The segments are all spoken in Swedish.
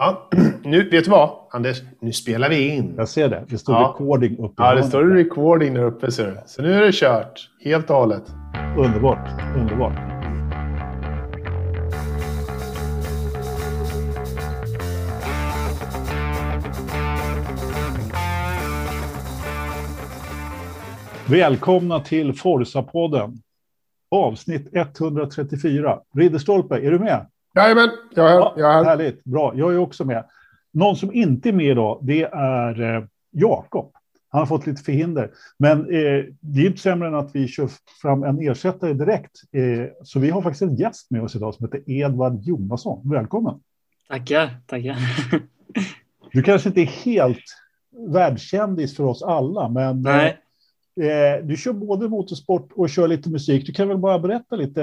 Ja, nu, vet du vad, Anders? Nu spelar vi in. Jag ser det. Det står ja. recording uppe. Ja, det står recording där uppe. Så, så nu är det kört. Helt och hållet. Underbart. Underbart. Välkomna till Forsa-podden. Avsnitt 134. Ridderstolpe, är du med? Jajamän, jag är här. Jag är här. Härligt, bra. Jag är också med. Någon som inte är med idag, det är eh, Jakob. Han har fått lite förhinder. Men eh, det är inte sämre än att vi kör fram en ersättare direkt. Eh, så vi har faktiskt en gäst med oss idag som heter Edvard Jonasson. Välkommen! Tackar, tackar. du kanske inte är helt världskändis för oss alla, men eh, Nej. Eh, du kör både motorsport och kör lite musik. Du kan väl bara berätta lite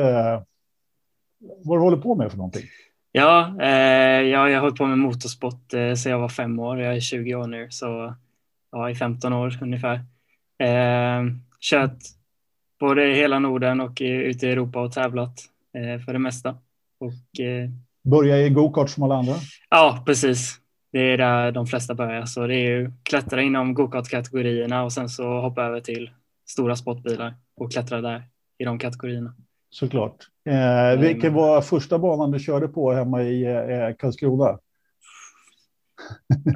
vad du håller på med för någonting? Ja, eh, jag har hållit på med motorsport eh, sedan jag var fem år. Jag är 20 år nu, så ja, i 15 år ungefär. Eh, kört både i hela Norden och i, ute i Europa och tävlat eh, för det mesta. Och, eh, Börja i gokart som alla andra? Ja, precis. Det är där de flesta börjar. Så det är ju klättra inom gokart-kategorierna och sen så hoppa över till stora sportbilar och klättra där i de kategorierna såklart. Eh, vilken var första banan du körde på hemma i eh, Karlskrona?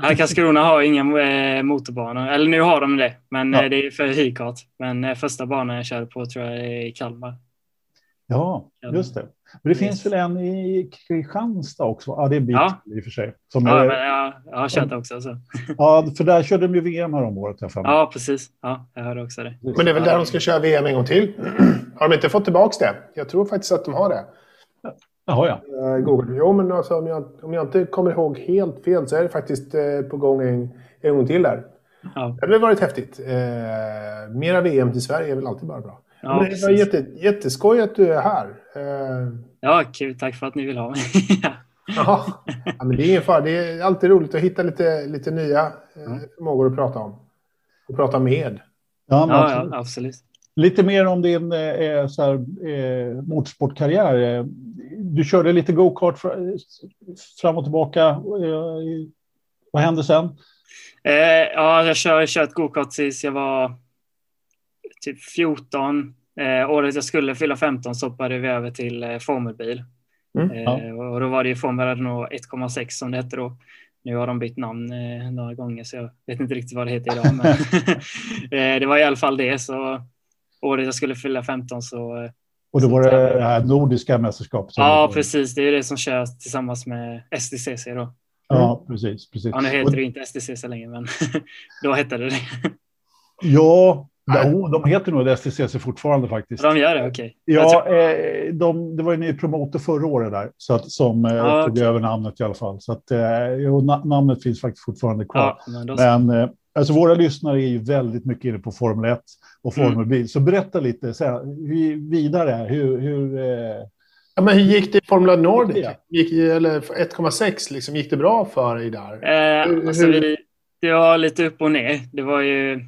Ja, Karlskrona har inga eh, motorbanor, eller nu har de det, men ja. Eh, det är för hyrkart. Men eh, första banan jag körde på tror jag är i Kalmar. Ja, just det. Men det yes. finns väl en i Kristianstad också? Ja, det är en bit ja. i och för sig. Som ja, är, men jag, jag har kört det också. Så. Ja, för där körde de ju VM här om året. Ja, precis. Ja, jag hörde också det. Men det är väl där de ska köra VM en gång till? Har de inte fått tillbaka det? Jag tror faktiskt att de har det. Jaha, ja. Uh, Google. Jo, men alltså, om, jag, om jag inte kommer ihåg helt fel så är det faktiskt uh, på gång en, en gång till där. Ja. Det hade varit häftigt. Uh, mera VM till Sverige är väl alltid bara bra. Ja, men det var jätte, jätteskoj att du är här. Uh, ja, kul. Tack för att ni vill ha mig. ja, men det är ingen fara. Det är alltid roligt att hitta lite, lite nya uh, förmågor att prata om. Och prata med. Ja, ja, absolut. ja, absolut. Lite mer om din eh, så här, eh, motorsportkarriär. Du körde lite go-kart fram och tillbaka. Eh, vad hände sen? Eh, ja, jag har kört go-kart tills jag var typ 14. Eh, året jag skulle fylla 15 så hoppade vi över till eh, formelbil. Mm, eh, ja. Och då var det ju Formel Renault 1,6 som det hette då. Nu har de bytt namn eh, några gånger så jag vet inte riktigt vad det heter idag. Men eh, det var i alla fall det. Så året jag skulle fylla 15 så... Eh, och då var det det här nordiska mästerskapet? Ja, precis. Det är det som körs tillsammans med STCC då. Ja, precis. precis. Ja, nu heter det inte STCC längre, men då hette det det. Ja, de, de heter nog STCC fortfarande faktiskt. De gör det, okej. Okay. Ja, eh, de, det var en ny promotor förra året där, så att, som eh, ah, tog okay. över namnet i alla fall. Så att, eh, jo, namnet finns faktiskt fortfarande kvar. Ja, men, men eh, alltså, våra lyssnare är ju väldigt mycket inne på Formel 1 och Formel mm. bil. Så berätta lite så här, vidare, hur... hur eh... Ja, men hur gick det i Formula Nordic? Gick, eller 1,6, liksom, gick det bra för dig där? Eh, hur, alltså, hur... Vi, det var lite upp och ner. Det var ju...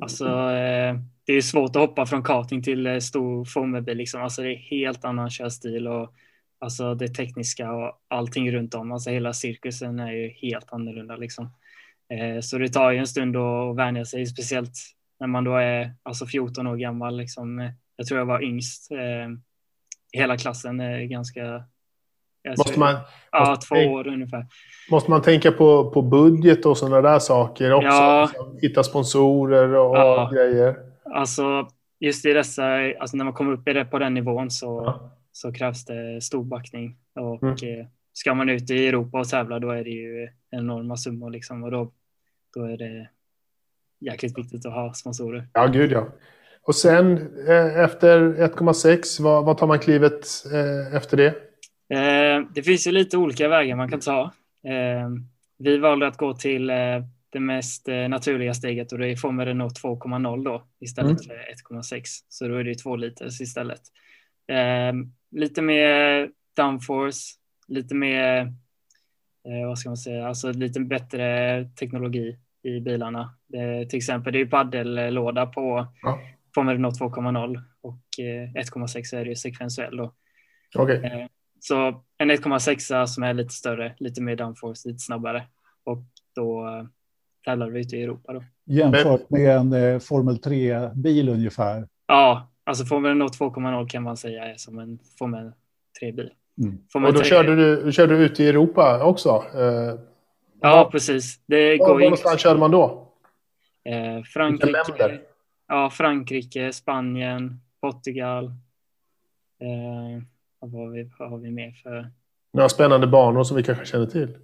Alltså, eh, det är svårt att hoppa från karting till eh, stor formelbil. Liksom. Alltså, det är helt annan körstil och alltså, det tekniska och allting runt om. Alltså, hela cirkusen är ju helt annorlunda. Liksom. Eh, så det tar ju en stund att vänja sig, speciellt när man då är alltså 14 år gammal. Liksom, jag tror jag var yngst eh, i hela klassen. är ganska... Måste man, ja, måste två år ungefär. Måste man tänka på, på budget och sådana där saker också? Ja. Alltså, hitta sponsorer och ja. grejer? Alltså, just i dessa, alltså när man kommer upp i det på den nivån så, ja. så krävs det stor backning. Och mm. Eh, ska man ut i Europa och tävla då är det ju enorma summor liksom och då, då är det jäkligt viktigt att ha sponsorer. Ja, gud ja. Och sen eh, efter 1,6, vad, vad, tar man klivet eh, efter det? Eh, det finns ju lite olika vägar man kan ta. Eh, vi valde att gå till eh, det mest naturliga steget och det är Formel Renault 2,0 då istället mm. för 1,6. Så då är det två liters istället. lite mer downforce, lite mer, vad ska man säga, alltså lite bättre teknologi i bilarna. Det, till exempel det är paddellåda på ja. Formel Renault 2.0 och 1.6 eh, är det ju sekvensuell. Då. Okay. Eh, så en 1,6 som är lite större, lite mer downforce, lite snabbare. Och då uh, tävlar vi ute i Europa. Då. Jämfört med en eh, Formel 3-bil ungefär? Ja, alltså Formel 2.0 kan man säga är som en Formel 3-bil. Mm. Och då 3... körde du, körde du ute i Europa också? Eh, ja, precis. Det var, går var någonstans körde man då? Eh, Frankrike, ja, Frankrike, Spanien, Portugal. Eh, vad, har vi, vad har vi mer för? Några spännande banor som vi kanske känner till?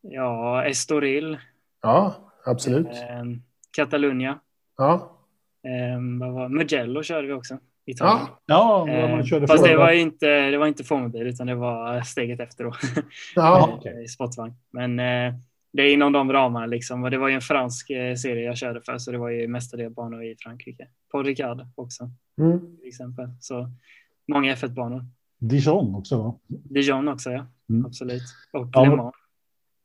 Ja, Estoril. Ja, absolut. Eh, Catalunya. Ja. Eh, vad var, Mugello körde vi också. Italien. Ja, ja man eh, körde Fast det var inte, det var inte formbil utan det var steget efter då. Ja, okay. I sportvagn. Men eh, det är inom de ramarna liksom. Och det var ju en fransk eh, serie jag körde för så det var ju mestadels banor i Frankrike. På Ricard också. Mm. Till exempel. Så många F1-banor. Dijon också va? Dijon också ja. Mm. Absolut. Och ja, Le Mans.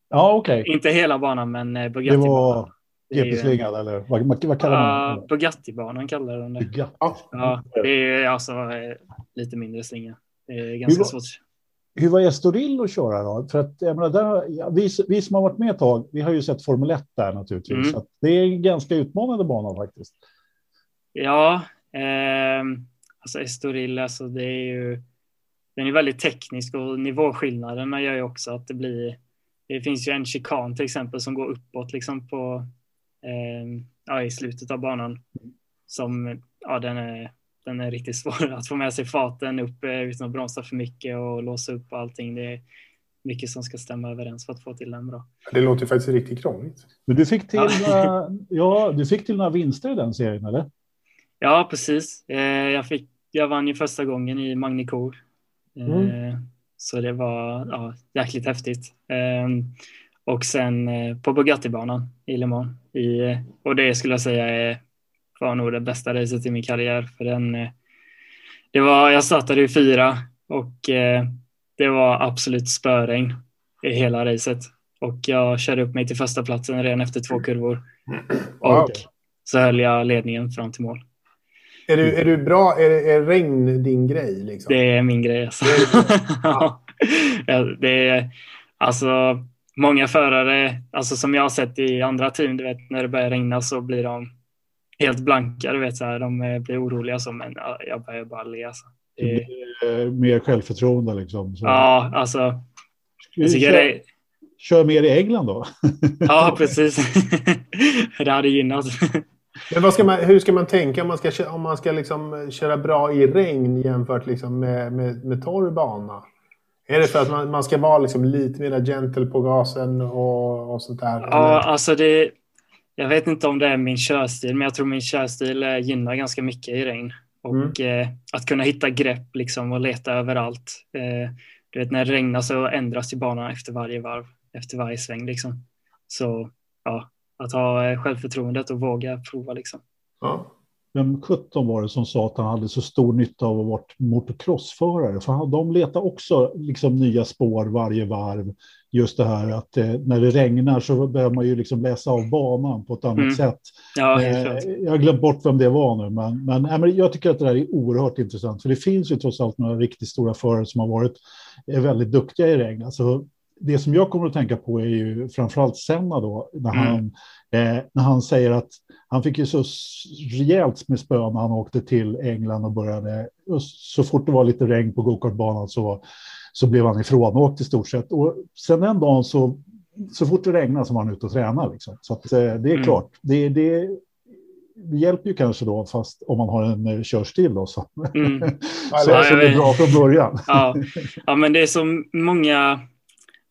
Ja, okej. Okay. Inte hela banan men Bugatti. Det var GP-slingan eller vad, vad kallar man det? Uh, Bugatti-banan kallar de det. Bugatti. Ja, det är alltså eh, lite mindre slinga. Det är ganska hur, svårt. Hur var Estoril att köra då? För att, jag menar, där, vi, vi som har varit med ett tag, vi har ju sett Formel 1 där naturligtvis. Mm. Så det är en ganska utmanande bana faktiskt. Ja, eh, alltså Estoril, alltså det är ju den är väldigt teknisk och nivåskillnaderna gör ju också att det blir det finns ju en chikan till exempel som går uppåt liksom på eh, ja, i slutet av banan. Som, ja, den är, den är riktigt svår att få med sig farten upp eh, utan att bromsa för mycket och låsa upp allting. Det är mycket som ska stämma överens för att få till den bra. Det låter faktiskt riktigt krångligt. Men du fick till, ja. ja, du fick till några vinster i den serien, eller? Ja, precis. Eh, jag, fick, jag vann ju första gången i Magnicour. Mm. Så det var ja, jäkligt häftigt. Och sen på Bugatti-banan i Le Mans i, och det skulle jag säga är, var nog det bästa racet i min karriär. För den, eh, det var, jag startade i fyra och eh, det var absolut spöregn i hela racet. Och jag körde upp mig till första platsen redan efter två kurvor. Och så höll jag ledningen fram till mål. Är du, är du bra? Är, är regn din grej? Liksom? Det är min grej. Alltså. Det är, ja. det är, alltså, många förare, alltså som jag har sett i andra team, du vet när det börjar regna så blir de helt blanka, du vet så här, de eh, blir oroliga så, men jag börjar bara le. Alltså. Det är... Mer självförtroende liksom. Så. Ja, alltså. Jag kör, det... kör mer i England då. ja, precis. det hade gynnat. Men ska man, hur ska man tänka om man ska, om man ska liksom köra bra i regn jämfört liksom med, med, med torr bana? Är det för att man, man ska vara liksom lite mer gentle på gasen och, och sånt där? Ja, alltså det... Jag vet inte om det är min körstil, men jag tror min körstil eh, gynnar ganska mycket i regn. Och mm. eh, att kunna hitta grepp liksom och leta överallt. Eh, du vet, när det regnar så ändras ju banan efter varje varv, efter varje sväng liksom. Så ja, att ha eh, självförtroendet och våga prova liksom. Ja. Vem 17 var det som sa att han hade så stor nytta av att vara motocrossförare? För de letar också liksom nya spår varje varv. Just det här att eh, när det regnar så behöver man ju liksom läsa av banan på ett annat mm. sätt. Ja, eh, jag har glömt bort vem det var nu, men, men, äh, men jag tycker att det här är oerhört intressant. För det finns ju trots allt några riktigt stora förare som har varit är väldigt duktiga i regn. Alltså, det som jag kommer att tänka på är ju framförallt Senna då, när han, mm. Eh, när han säger att han fick ju så rejält med spö när han åkte till England och började. Och så fort det var lite regn på gokartbanan så, så blev han ifrånåkt i stort sett. Och sen en dag så, så fort det regnade så var han ute och tränade. Liksom. Så att, eh, det är mm. klart, det, det, det hjälper ju kanske då, fast om man har en eh, körstil då, så, mm. så, ja, så det är bra från början. Ja. ja, men det är så många,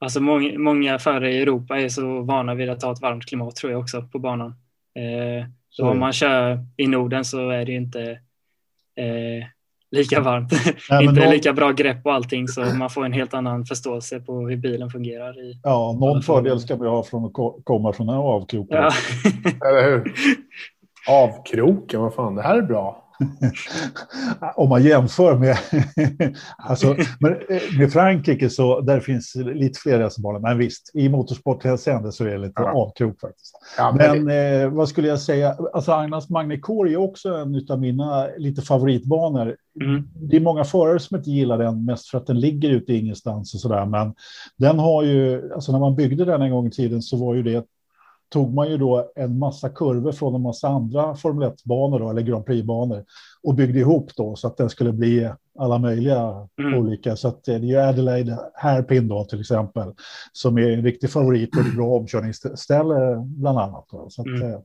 alltså många, många förare i Europa är så vana vid att ha ett varmt klimat tror jag också på banan. Eh, så om man kör i Norden så är det inte eh, lika varmt. Nej, inte någon... lika bra grepp och allting så man får en helt annan förståelse på hur bilen fungerar. I ja, någon fördel ska vi ha från att komma från en avkrok. Ja. Eller hur? Avkroken, vad fan, det här är bra. Om man jämför med, alltså, med Frankrike så där finns lite fler racerbanor. Men visst, i motorsporthänseende så är det lite ja. avkrok faktiskt. Ja, men, men eh, vad skulle jag säga? Alltså Agnas Magnicor är också en av mina lite favoritbanor. Mm. Det är många förare som inte gillar den mest för att den ligger ute ingenstans och sådär. Men den har ju, alltså när man byggde den en gång i tiden så var ju det tog man ju då en massa kurvor från en massa andra Formel 1-banor eller Grand Prix-banor och byggde ihop då så att den skulle bli alla möjliga mm. olika. Så att det är ju Adelaide Hairpin då till exempel som är en riktig favorit och ett bra omkörningsställe bland annat. Då. Så att, mm. eh,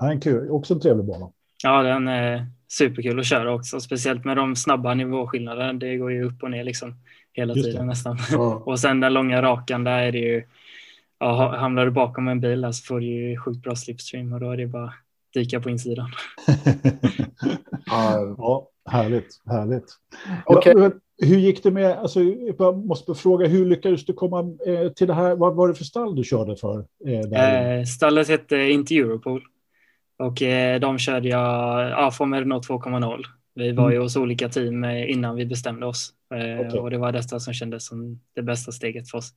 det är en kul, också en trevlig bana. Ja, den är superkul att köra också, speciellt med de snabba nivåskillnaderna. Det går ju upp och ner liksom hela tiden nästan. Ja. och sen den långa rakan, där är det ju ja, hamnar du bakom en bil så får du ju sjukt bra slipstream och då är det bara dyka på insidan. ja, härligt, härligt. Okay. Ja, hur gick det med, alltså, jag måste fråga, hur lyckades du komma eh, till det här? Vad var det för stall du körde för? Eh, eh, stallet hette inte Europol och eh, de körde jag ja, Formel Renault 2.0. Vi var mm. ju hos olika team eh, innan vi bestämde oss eh, okay. och det var detta som kändes som det bästa steget för oss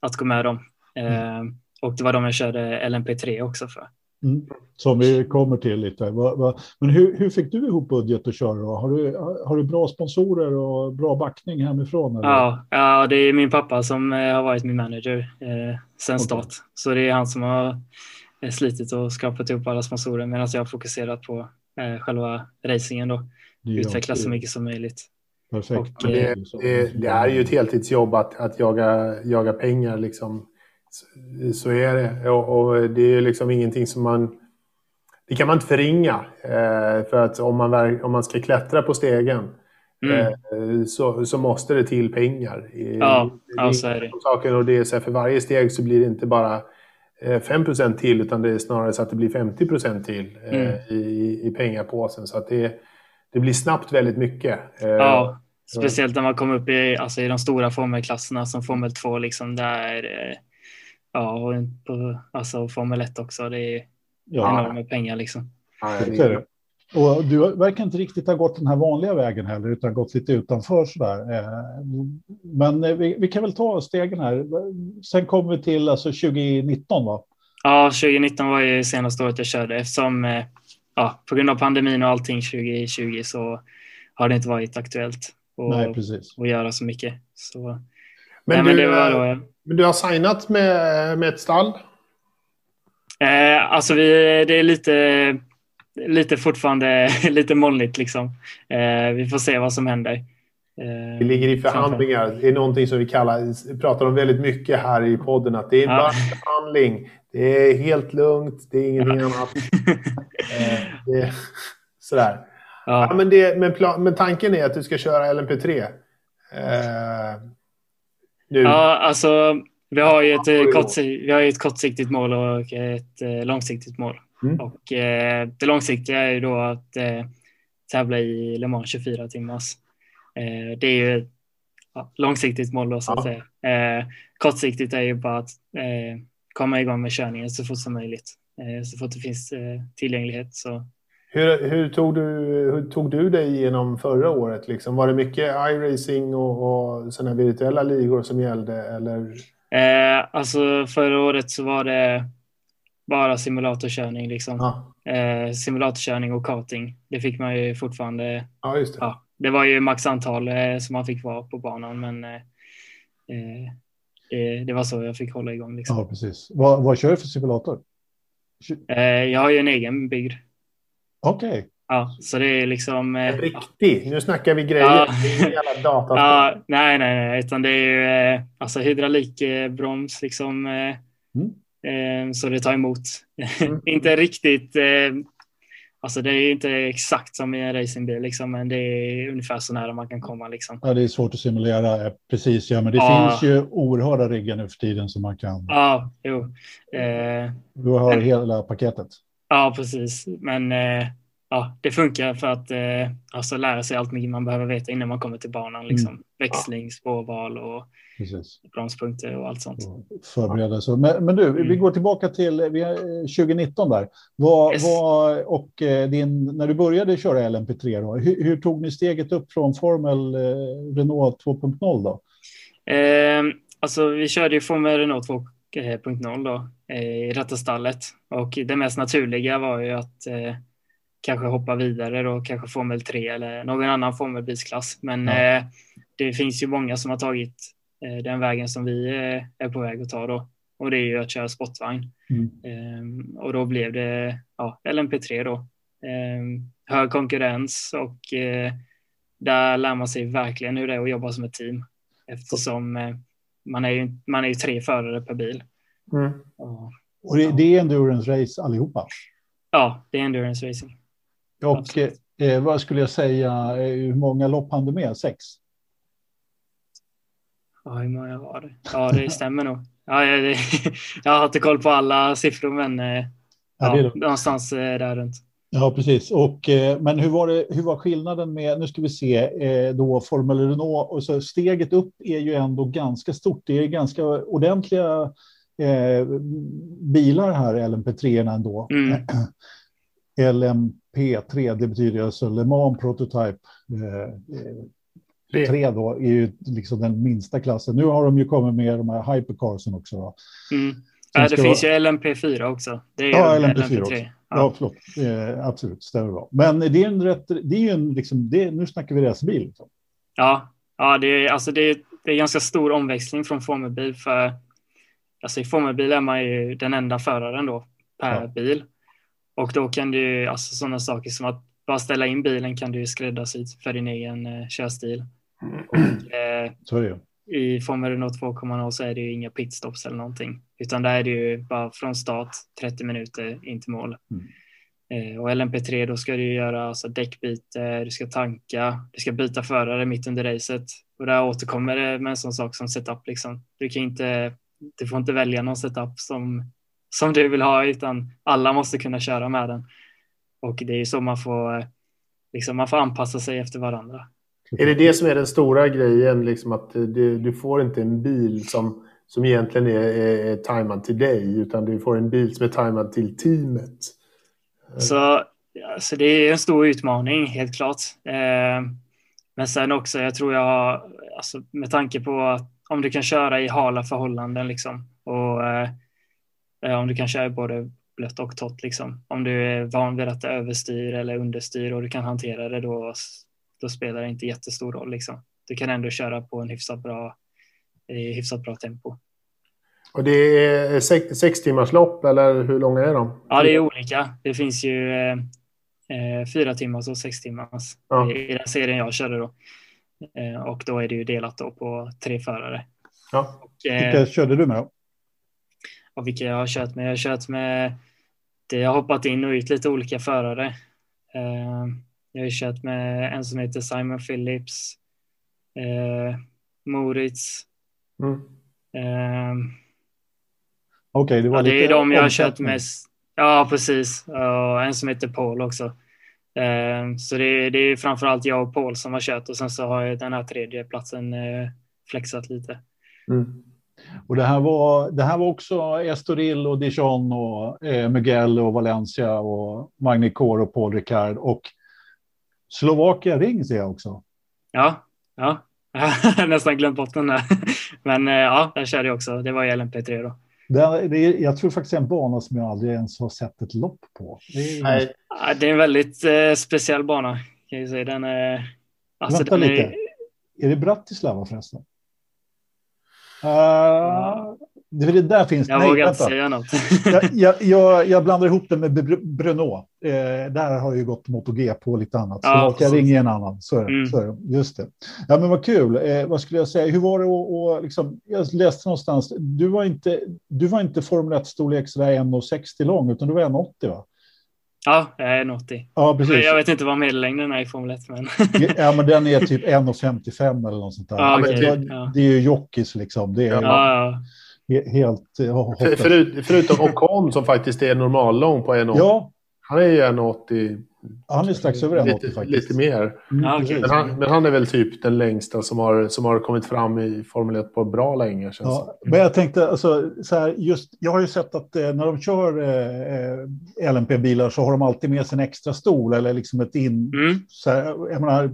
att gå med dem. Mm. Eh, och det var de jag körde LMP3 också för. Mm. Som vi kommer till lite. Men hur, hur fick du ihop budget att köra? Då? Har, du, har du bra sponsorer och bra backning hemifrån? Eller? Ja, ja, det är min pappa som eh, har varit min manager eh, sen start. Okay. Så det är han som har eh, slitit och skapat ihop alla sponsorer medan jag har fokuserat på eh, själva racingen då. Utveckla så mycket som möjligt. Perfekt. Och, det, det, det, är ju ett heltidsjobb att, att jaga, jaga pengar liksom så är det. Och, det är liksom ingenting som man... Det kan man inte förringa. Eh, för att om man, om man ska klättra på stegen mm. eh, så, så måste det till pengar. Ja, ja så är det. Saken, och det är så här, för varje steg så blir det inte bara 5 eh, till utan det är snarare så att det blir 50% till eh, mm. i, i pengapåsen. Så att det, det blir snabbt väldigt mycket. Eh, ja, speciellt när man kommer upp i, alltså, i de stora formelklasserna som Formel 2. Liksom, där, Ja, och på alltså Formel 1 också. Det är ja. enorma pengar liksom. Ja, det är det. Och du verkar inte riktigt ha gått den här vanliga vägen heller, utan gått lite utanför sådär. Eh, men eh, vi, vi kan väl ta stegen här. Sen kommer vi till alltså 2019 va? Ja, 2019 var ju senaste året jag körde eftersom eh, ja, på grund av pandemin och allting 2020 så har det inte varit aktuellt att, Nej, precis. att göra så mycket. Så, men, nej, men det var då, men du har signat med, med ett stall? Eh, alltså vi, det är lite, lite fortfarande lite molnigt liksom. Eh, vi får se vad som händer. Eh, vi ligger i förhandlingar. Det är någonting som vi kallar, pratar om väldigt mycket här i podden. Att det är bara ja. förhandling. Det är helt lugnt. Det är ingenting ja. annat. eh, det, sådär. Ja. ja men, det, men, plan, men tanken är att du ska köra LMP3. Eh, nu. Ja, alltså vi har ju ett, ja, kortsikt, vi har ett kortsiktigt mål och ett eh, långsiktigt mål. Mm. Och eh, det långsiktiga är ju då att eh, tävla i Le Mans 24 timmars. Eh, det är ju ett ja, långsiktigt mål då så att ja. säga. Eh, kortsiktigt är ju bara att eh, komma igång med körningen så fort som möjligt. så fort det finns tillgänglighet så hur, hur, tog du, hur tog du dig igenom förra året? Liksom? Var det mycket iRacing och, och sådana virtuella ligor som gällde? Eller? Eh, alltså förra året så var det bara simulatorkörning. Liksom. Ah. Eh, simulatorkörning och karting. Det fick man ju fortfarande. Ja, just det. Ja, det var ju max antal eh, som man fick vara på banan, men eh, eh, det, det, var så jag fick hålla igång. Liksom. Ja, precis. Vad, vad kör du för simulator? Eh, jag har ju en egen byggd. Okej. Okay. Ja, så det är liksom... Eh, riktig. Nu snackar vi grejer. Ja. Det är ingen jävla dataspel. Ja, nej, nej, nej, utan det är ju eh, alltså hydraulikbroms liksom. Eh, mm. eh, så det tar emot. Mm. inte riktigt. Eh, alltså det är inte exakt som i en racingbil, liksom, men det är ungefär så nära man kan komma. Liksom. Ja, det är svårt att simulera precis, ja, men det ja. finns ju oerhörda riggar nu för tiden som man kan. Ja, jo. du har hela paketet. Ja, precis. Men eh, ja, det funkar för att eh, alltså lära sig allt man behöver veta innan man kommer till banan. Liksom. Mm. Växling, spårval och Precis. bromspunkter och allt sånt. Förbereda sig. Men, men du, mm. vi går tillbaka till vi 2019 där. Vad, yes. vad, och eh, din, när du började köra LMP3, då, hur, hur, tog ni steget upp från Formel eh, Renault 2.0 då? Eh, alltså, vi körde ju Formel Renault 2.0 då i detta stallet och det mest naturliga var ju att eh, kanske hoppa vidare då, kanske Formel 3 eller någon annan Formelbilsklass. Men ja. eh, det finns ju många som har tagit eh, den vägen som vi eh, är på väg att ta då. Och det är ju att köra sportvagn. Mm. Ehm, och då blev det ja, LMP3 då. Ehm, hög konkurrens och eh, där lär man sig verkligen hur det är att jobba som ett team. Eftersom eh, man är ju, man är ju tre förare per bil. Mm. Och, det, det är endurance race allihopa? Ja, det är endurance racing. Och eh, vad skulle jag säga, eh, hur många lopp hann du med? Sex? Ja, hur många var det? Ja, det stämmer nog. Ja, jag, jag har inte koll på alla siffror, men eh, ja, ja någonstans eh, där runt. Ja, precis. Och, men hur var, det, hur var skillnaden med, nu ska vi se, då Formel Renault, och så steget upp är ju ändå ganska stort. Det är ganska ordentliga eh, bilar här, LMP3 ändå. Mm. LMP3, det betyder alltså Le Mans Prototype eh, 3 då, är ju liksom den minsta klassen. Nu har de ju kommit med de här hypercarsen också. Då. Mm. Ja, det finns vara... ju LMP4 också. Det är ja, LMP4, LMP3. också. Ja, ja förlåt. Eh, absolut, stämmer bra. Men det är en rätt, det är ju en, liksom, det, nu snackar vi racerbil. Liksom. Ja, ja det, är, alltså det, det är ganska stor omväxling från formelbil. För, alltså I formelbil är man ju den enda föraren då per ja. bil. Och då kan du, alltså sådana saker som att bara ställa in bilen kan du skräddarsy för din egen eh, körstil. Och, eh, så är det. I Formel Renault 2.0 så är det ju inga pitstops eller någonting, utan där är det ju bara från start 30 minuter in till mål. Mm. Eh, och LMP3 då ska du göra alltså däckbyte, du ska tanka, du ska byta förare mitt under racet och där återkommer det med en sån sak som setup liksom. Du kan inte, du får inte välja någon setup som som du vill ha, utan alla måste kunna köra med den. Och det är så man får, liksom, man får anpassa sig efter varandra. Är det det som är den stora grejen, liksom att du, du får inte en bil som, som egentligen är, är, är tajmad till dig, utan du får en bil som är tajmad till teamet? Så, så det är en stor utmaning, helt klart. Eh, men sen också, jag tror jag har, alltså, med tanke på att om du kan köra i hala förhållanden liksom, och eh, Eh, om du kan köra både blött och torrt liksom. Om du är van vid att det överstyr eller understyr och du kan hantera det då, då spelar det inte jättestor roll liksom. Du kan ändå köra på en hyfsat bra, hyfsat bra tempo. Och det är sex, sex timmars lopp eller hur långa är de? Ja, det är olika. Det finns ju eh, eh fyra timmars och sex timmars ja. i den serien jag körde då. Eh, och då är det ju delat då på tre förare. Ja. Och, eh, Vilka körde du med då? och vilka jag har kört med. Jag har kört med, det jag har hoppat in och ut lite olika förare. Eh, jag har kört med en som heter Simon Phillips, Moritz. Mm. Okej, okay, det var ja, lite Det är de jag har kört mest. Ja, precis. Och en som heter Paul också. Så det är, det är framförallt jag och Paul som har kört och sen så har den här tredje platsen flexat lite. Mm. Och det här var, det här var också Estoril och Dijon och eh, Miguel och Valencia och Magni Kor och Paul Ricard och Slovakia Ring ser jag också. Ja, ja. Jag har nästan glömt bort den där. Men eh, ja, där körde jag också. Det var i LMP3 då. Det, det är, jag tror faktiskt det är en bana som jag aldrig ens har sett ett lopp på. Det är, Nej. Det är en väldigt eh, speciell bana. Kan jag säga. Den är, alltså, Vänta den lite. Är, är det Bratislava förresten? Uh, det, där finns... Jag nej, vågar inte säga något. jag, jag, jag, jag, blandar ihop det med Bruno. Eh, där har ju gått MotoGP på lite annat. Så ja, jag ringer en annan. Så, mm. så, just det. Ja, men vad kul. Eh, vad skulle jag säga? Hur var det att... Liksom, jag läste någonstans. Du var inte, du var inte Formel 1-storlek 1,60 lång, utan du var 1,80 va? Ja, jag är 1,80. Ja, precis. Jag vet inte vad medellängden är i Formel 1. Men... ja, men den är typ 1,55 eller något sånt där. Ja, okay. det, det, är ju jockeys liksom. Det är ja, ja. Helt... Eh, För, förut, förutom Ocon som faktiskt är normallång på 1,80. Ja. Han är ju 1,80 Han är strax över 1,80 lite, faktiskt. Lite mer. Mm, okay. men, han, men, han, är väl typ den längsta som har, som har kommit fram i Formel 1 på bra länge. Känns ja, men jag tänkte, alltså, så här, just, jag har ju sett att eh, när de kör eh, LMP-bilar så har de alltid med sig en extra stol eller liksom ett in... Mm. Så här, jag menar,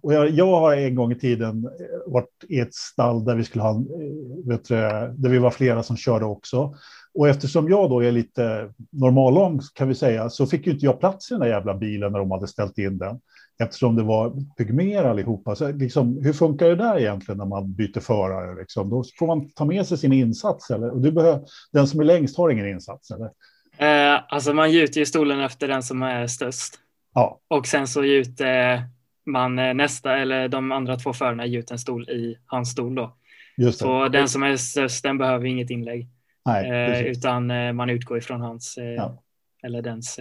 och jag, jag, har en gång i tiden eh, varit i ett stall där vi skulle ha, eh, vet du, där vi var flera som körde också. Och eftersom jag då är lite normallång kan vi säga, så fick ju inte jag plats i den där jävla bilen när de hade ställt in den. Eftersom det var pygmer allihopa. Så liksom, hhur funkar det där egentligen när man byter förare? Liksom? Då får man ta med sig sin insats. Eller? Och du behöver, den som är längst har ingen insats, eller? Eh, alltså man gjuter ju stolen efter den som är störst. Ja. Och sen så gjuter man eh, nästa, eller de andra två förarna gjuter en stol i hans stol då. Just det. Så den som är störst, den behöver inget inlägg. Nej, eh, utan eh, man utgår ifrån hans, eh, ja. eller dens,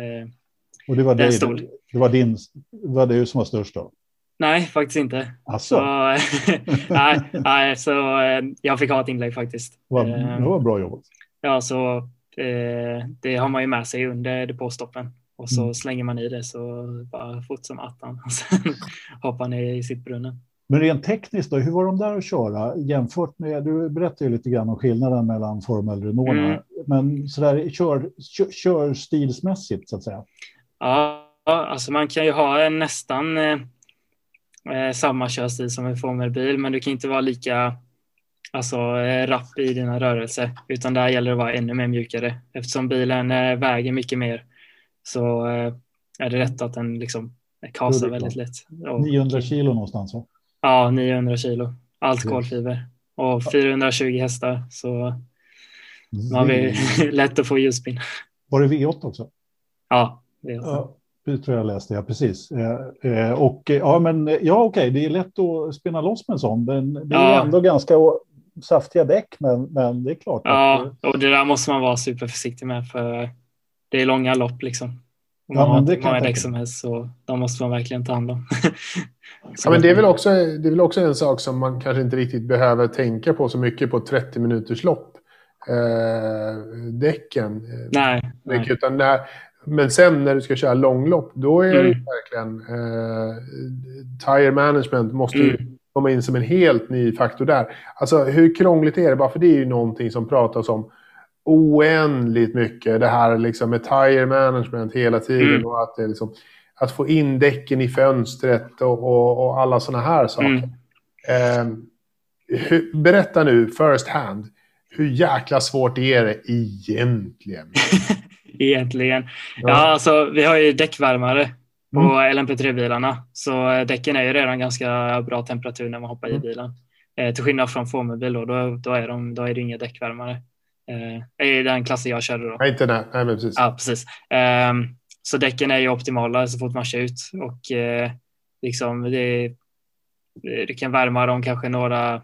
och det var den stol. Det var din, var du som var störst då? Nej, faktiskt inte. Alltså. Så, nej, nej, så jag fick ha ett inlägg faktiskt. Var, det var bra jobbat. Ja, så det har man ju med sig under depåstoppen och så mm. slänger man i det så bara fort som attan och sen hoppar ner i sitt brunnen. Men rent tekniskt då, hur var de där att köra jämfört med, du berättade ju lite grann om skillnaden mellan Formel Renault, mm. men sådär kör, kör, kör stilsmässigt så att säga? Ja, alltså man kan ju ha en nästan eh, eh samma körstil som en Formelbil, men du kan inte vara lika alltså, eh, rapp i dina rörelser, utan där gäller det att vara ännu mer mjukare. Eftersom bilen eh, väger mycket mer så eh, är det rätt att den liksom kasar väldigt lätt. 900 kilo någonstans va? Ja, 900 kilo. Allt kolfiber. Och 420 hästar. Så man har lätt att få ljusspinn. Var det V8 också? Ja, V8. Ja, det tror jag läste, ja precis. Eh, eh, och ja, men ja, okej, det är lätt att spinna loss med en sån. Men det är ja. ändå ganska saftiga däck, men, men det är klart. Ja, att, och det där måste man vara superförsiktig med för det är långa lopp liksom. Om man ja, har hur många däck som helst så de måste man verkligen ta hand om. ja, men det, är väl också, det är väl också en sak som man kanske inte riktigt behöver tänka på så mycket på 30 minuters lopp. Eh, däcken. Nej. nej. Utan när, men sen när du ska köra långlopp, då är mm. det verkligen... Eh, tire management måste mm. ju komma in som en helt ny faktor där. Alltså hur krångligt är det? Bara för det är ju någonting som pratas om oändligt mycket. Det här liksom med tire management hela tiden. Mm. Och att, liksom, att få in däcken i fönstret och, och, och alla sådana här saker. Mm. Eh, hur, berätta nu, first hand. Hur jäkla svårt är det egentligen? egentligen? Ja. ja, alltså vi har ju däckvärmare på mm. LMP3-bilarna. Så däcken är ju redan ganska bra temperatur när man hoppar mm. i bilen. Eh, till skillnad från formelbil då, då, då, är de, då är det inga däckvärmare. Eh, I den klassen jag körde då. Nej, inte den. Nej, men precis. Ja, precis. Eh, så däcken är ju optimala så fort man kör ut och eh, liksom det, det kan värma dem kanske några,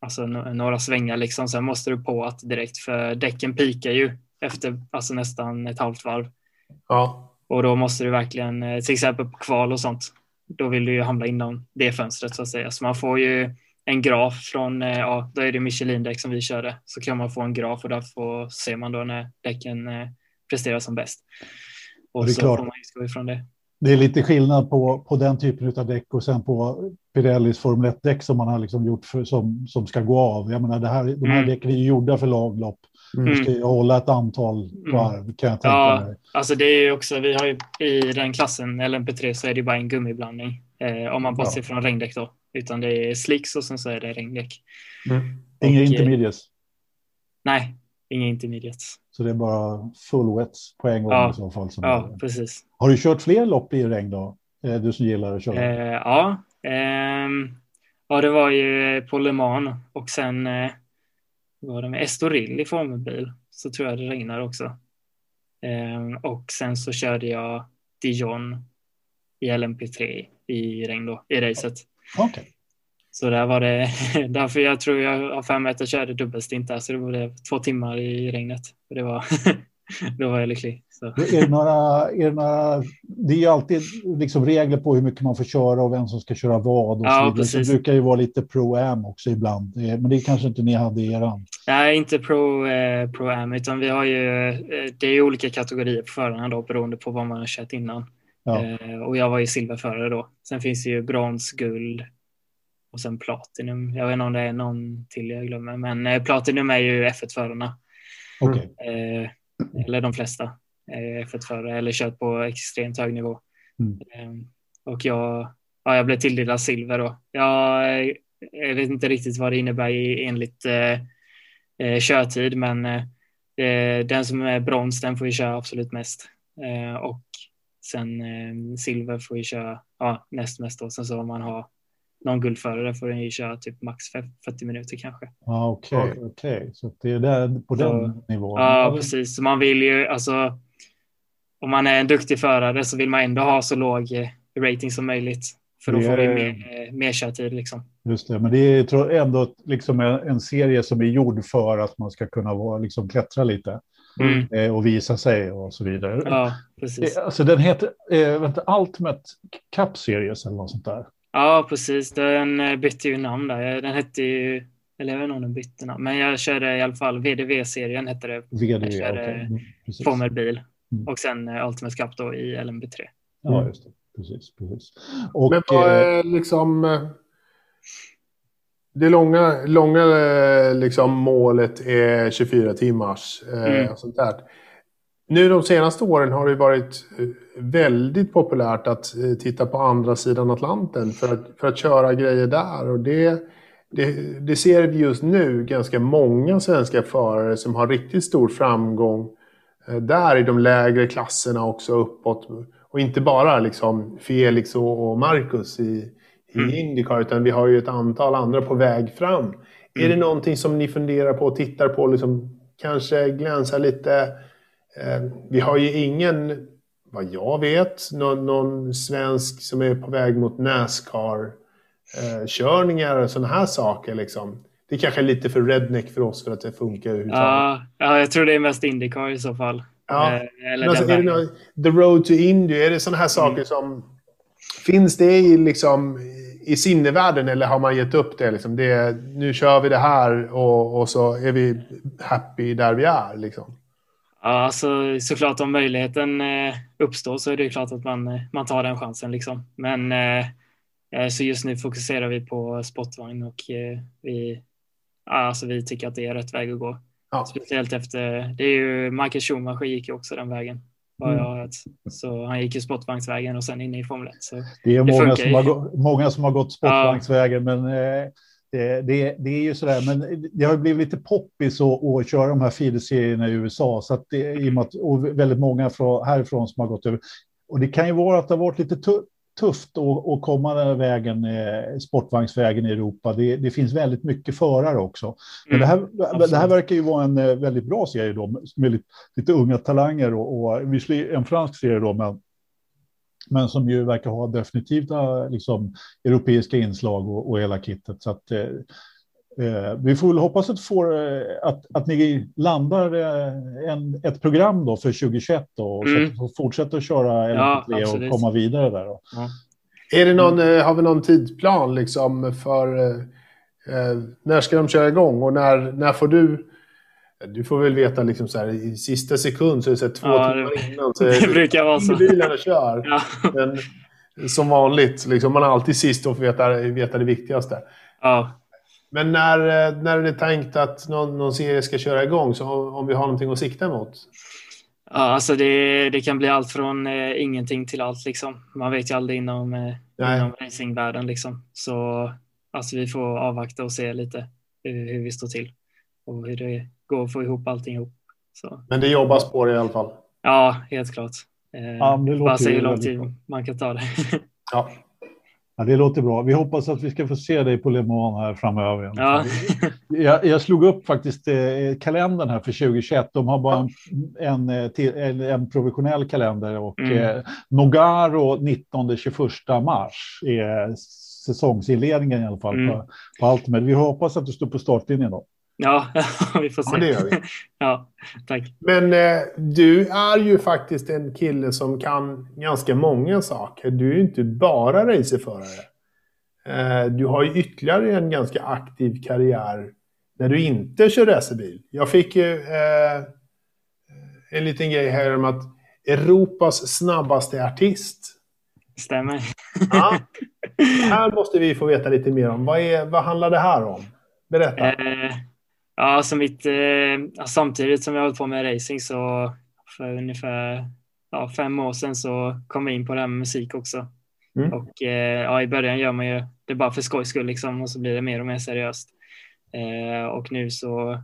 alltså några svängar liksom. Sen måste du på att direkt för däcken pikar ju efter alltså nästan ett halvt varv. Ja. Och då måste du verkligen, eh, till exempel på kval och sånt, då vill du ju hamna inom det fönstret så att säga. Så man får ju en graf från, eh, ja, då är det Michelin-däck som vi körde, så kan man få en graf och där får, ser man då när däcken eh, presterar som bäst. Och så klart. får man utgå ifrån det. Det är lite skillnad på, på den typen av däck och sen på Pirellis Formel 1-däck som man har liksom gjort för, som, som ska gå av. Jag menar, det här, de här mm. däcken är ju gjorda för laglopp. Mm. Du ska ju hålla ett antal mm. varv kan jag tänka ja, mig. Alltså det är ju också, vi har ju i den klassen, LMP3, så är det bara en gummiblandning. Eh, om man bortser ja. från regndäck då. Utan det är slicks och sen så är det regndäck. Mm. Inga eh, intermediates? Nej, inga intermediates. Så det är bara full wets på en gång ja. i så fall? Som ja, precis. Har du kört fler lopp i regn då? Eh, du som gillar att köra? Eh, ja. Eh, ja, det var ju på Le Mans och sen eh, var det med Estoril i formelbil så tror jag det regnar också. Eh, och sen så körde jag Dijon i LMP3 i regn då, i racet. Okay. Så där var det, därför jag tror jag har för mig att jag körde dubbelstint där, så det var två timmar i regnet. Det var, då var jag lycklig. Så. Är det, några, är det, några, det är ju alltid liksom regler på hur mycket man får köra och vem som ska köra vad. Och ja, så det brukar ju vara lite pro-am också ibland, men det kanske inte ni hade i eran. Nej, inte pro, eh, pro-am, utan vi har ju, eh, det är olika kategorier på förarna då beroende på vad man har kört innan. Ja. Eh, och jag var ju silverförare då. Sen finns det ju brons, guld och sen platinum. Jag vet inte om det är någon till jag glömmer, men eh, platinum är ju F1-förarna. Okay. Eh, eller de flesta är F1-förare eller kört på extremt hög nivå. Mm. Eh, och jag, ja, jag blev tilldelad silver då. Jag, jag vet inte riktigt vad det innebär enligt eh, eh, körtid, men eh, den som är brons, den får ju köra absolut mest. Eh, och sen eh, silver får ju köra ja, näst mest och sen så om man har någon guldförare får den ju köra typ max 40 minuter kanske. Ja, Okej, okay, okay, så det är där, på så, den nivån. Ja, precis. Så man vill ju alltså om man är en duktig förare så vill man ändå ha så låg eh, rating som möjligt. För då får vi mer, mer körtid. Liksom. Just det, men det är tror ändå liksom en, en, serie som är gjord för att man ska kunna vara, liksom, klättra lite. Mm. Eh, och visa sig och så vidare. Ja, precis. Eh, alltså den heter eh, vänta, Ultimate Cup Series eller något sånt där. Ja, precis. Den eh, bytte ju namn där. Den hette ju, eller jag vet inte om den bytte namn, men jag körde i alla fall VDV-serien hette det. VDV, jag körde okay. mm, Formel bil mm. och sen Ultimate Cup då i LMB3. Ja, just det. Precis, precis. Och, men vad är liksom det långa, långa liksom, målet är 24 timmars. Eh, mm. sånt där. Nu de senaste åren har det varit eh, väldigt populärt att eh, titta på andra sidan Atlanten för att, för att köra grejer där. Och det, det, det ser vi just nu ganska många svenska förare som har riktigt stor framgång där i de lägre klasserna också uppåt. Och inte bara liksom Felix och, Marcus i, mm. i Indycar, utan vi har ju ett antal andra på väg fram. Mm. Är det mm. någonting som ni funderar på och tittar på, liksom, kanske glänsa lite? Eh, vi har ju ingen, vad jag vet, någon, någon svensk som är på väg mot Nascar-körningar och sådana här saker. Liksom. Det kanske är lite för redneck för oss för att det funkar Ja, ja jag tror det är mest Indycar i så fall. Ja. Eh, eller alltså, är det någon, The Road to Indy, är det sådana här saker mm. som... Finns det i, liksom, i sinnevärlden eller har man gett upp det? Liksom? det nu kör vi det här och, och så är vi happy där vi är. Liksom. Ja, alltså, såklart om möjligheten eh, uppstår så är det klart att man, eh, man tar den chansen. Liksom. Men eh, så just nu fokuserar vi på sportvagn och vi, alltså, vi tycker att det är rätt väg att gå. Ja. Speciellt efter, det är ju Michael Schumacher gick ju också den vägen. Vad jag mm. Så han gick ju sportvagnsvägen och sen in i Formel 1. Så det är det många, som har, många som har gått sportvagnsvägen, ja. men det, det, det, är ju sådär, men det har blivit lite poppis att, att köra de här feederserierna i USA, så att det, i och, med att, och väldigt många från, härifrån som har gått över. Och det kan ju vara att det har varit lite tufft att, att komma den vägen, eh, sportvagnsvägen i Europa. Det, det, finns väldigt mycket förare också. Men mm, det, här, det här verkar ju vara en eh, väldigt bra serie då, med lite, lite unga talanger och, och visserligen en fransk serie då, men men som ju verkar ha definitiva liksom, europeiska inslag och, och hela kittet. Så att, eh, Eh, vi får väl hoppas att, får, eh, att, att ni landar eh, en, ett program då för 2021 då, och mm. fortsätter att köra LMP3 ja, och komma vidare där. Då. Ja. Är det någon, mm. Har vi någon tidsplan liksom för eh, när ska de köra igång och när, när får du du får väl veta liksom så här, i sista sekund så är det så här, två ja, timmar det, innan. Så det brukar vara så. bilarna kör. Ja. Men, som vanligt, liksom, man är alltid sist och får veta, veta det viktigaste. Ja. Men när, när är det tänkt att någon, någon serie ska köra igång? Så om vi har någonting att sikta emot? Ja, alltså det, det kan bli allt från eh, ingenting till allt. Liksom. Man vet ju aldrig inom, eh, inom racingvärlden. Liksom. Så alltså, vi får avvakta och se lite hur, hur, vi står till och hur det går att få ihop allting ihop. Så. Men det jobbas på det i alla fall? Ja, helt klart. Eh, ja, bara se hur lång tid man kan ta det. ja. Ja, det låter bra. Vi hoppas att vi ska få se dig på Le Mans här framöver. Ja. Jag, jag, slog upp faktiskt eh, kalendern här för 2021. De har bara en, en, en, en provisionell kalender och mm. eh, Nogaro 19-21 mars är säsongsinledningen i alla fall mm. på, på allt. Men vi hoppas att du står på startlinjen då. Ja, vi får se. Ja, det gör vi. ja, tack. Men eh, du är ju faktiskt en kille som kan ganska många saker. Du är ju inte bara racerförare. Eh, du har ju ytterligare en ganska aktiv karriär när du inte kör racerbil. Jag fick ju eh, en liten grej här om att Europas snabbaste artist. Stämmer. Ja. här måste vi få veta lite mer om. Vad, är, vad handlar det här om? Berätta. Ja, alltså mitt, eh, samtidigt som jag hållit på med racing så för ungefär ja, fem år sedan så kom jag in på det här med musik också. Mm. Och eh, ja, i början gör man ju det bara för skojs skull liksom och så blir det mer och mer seriöst. Eh, och nu så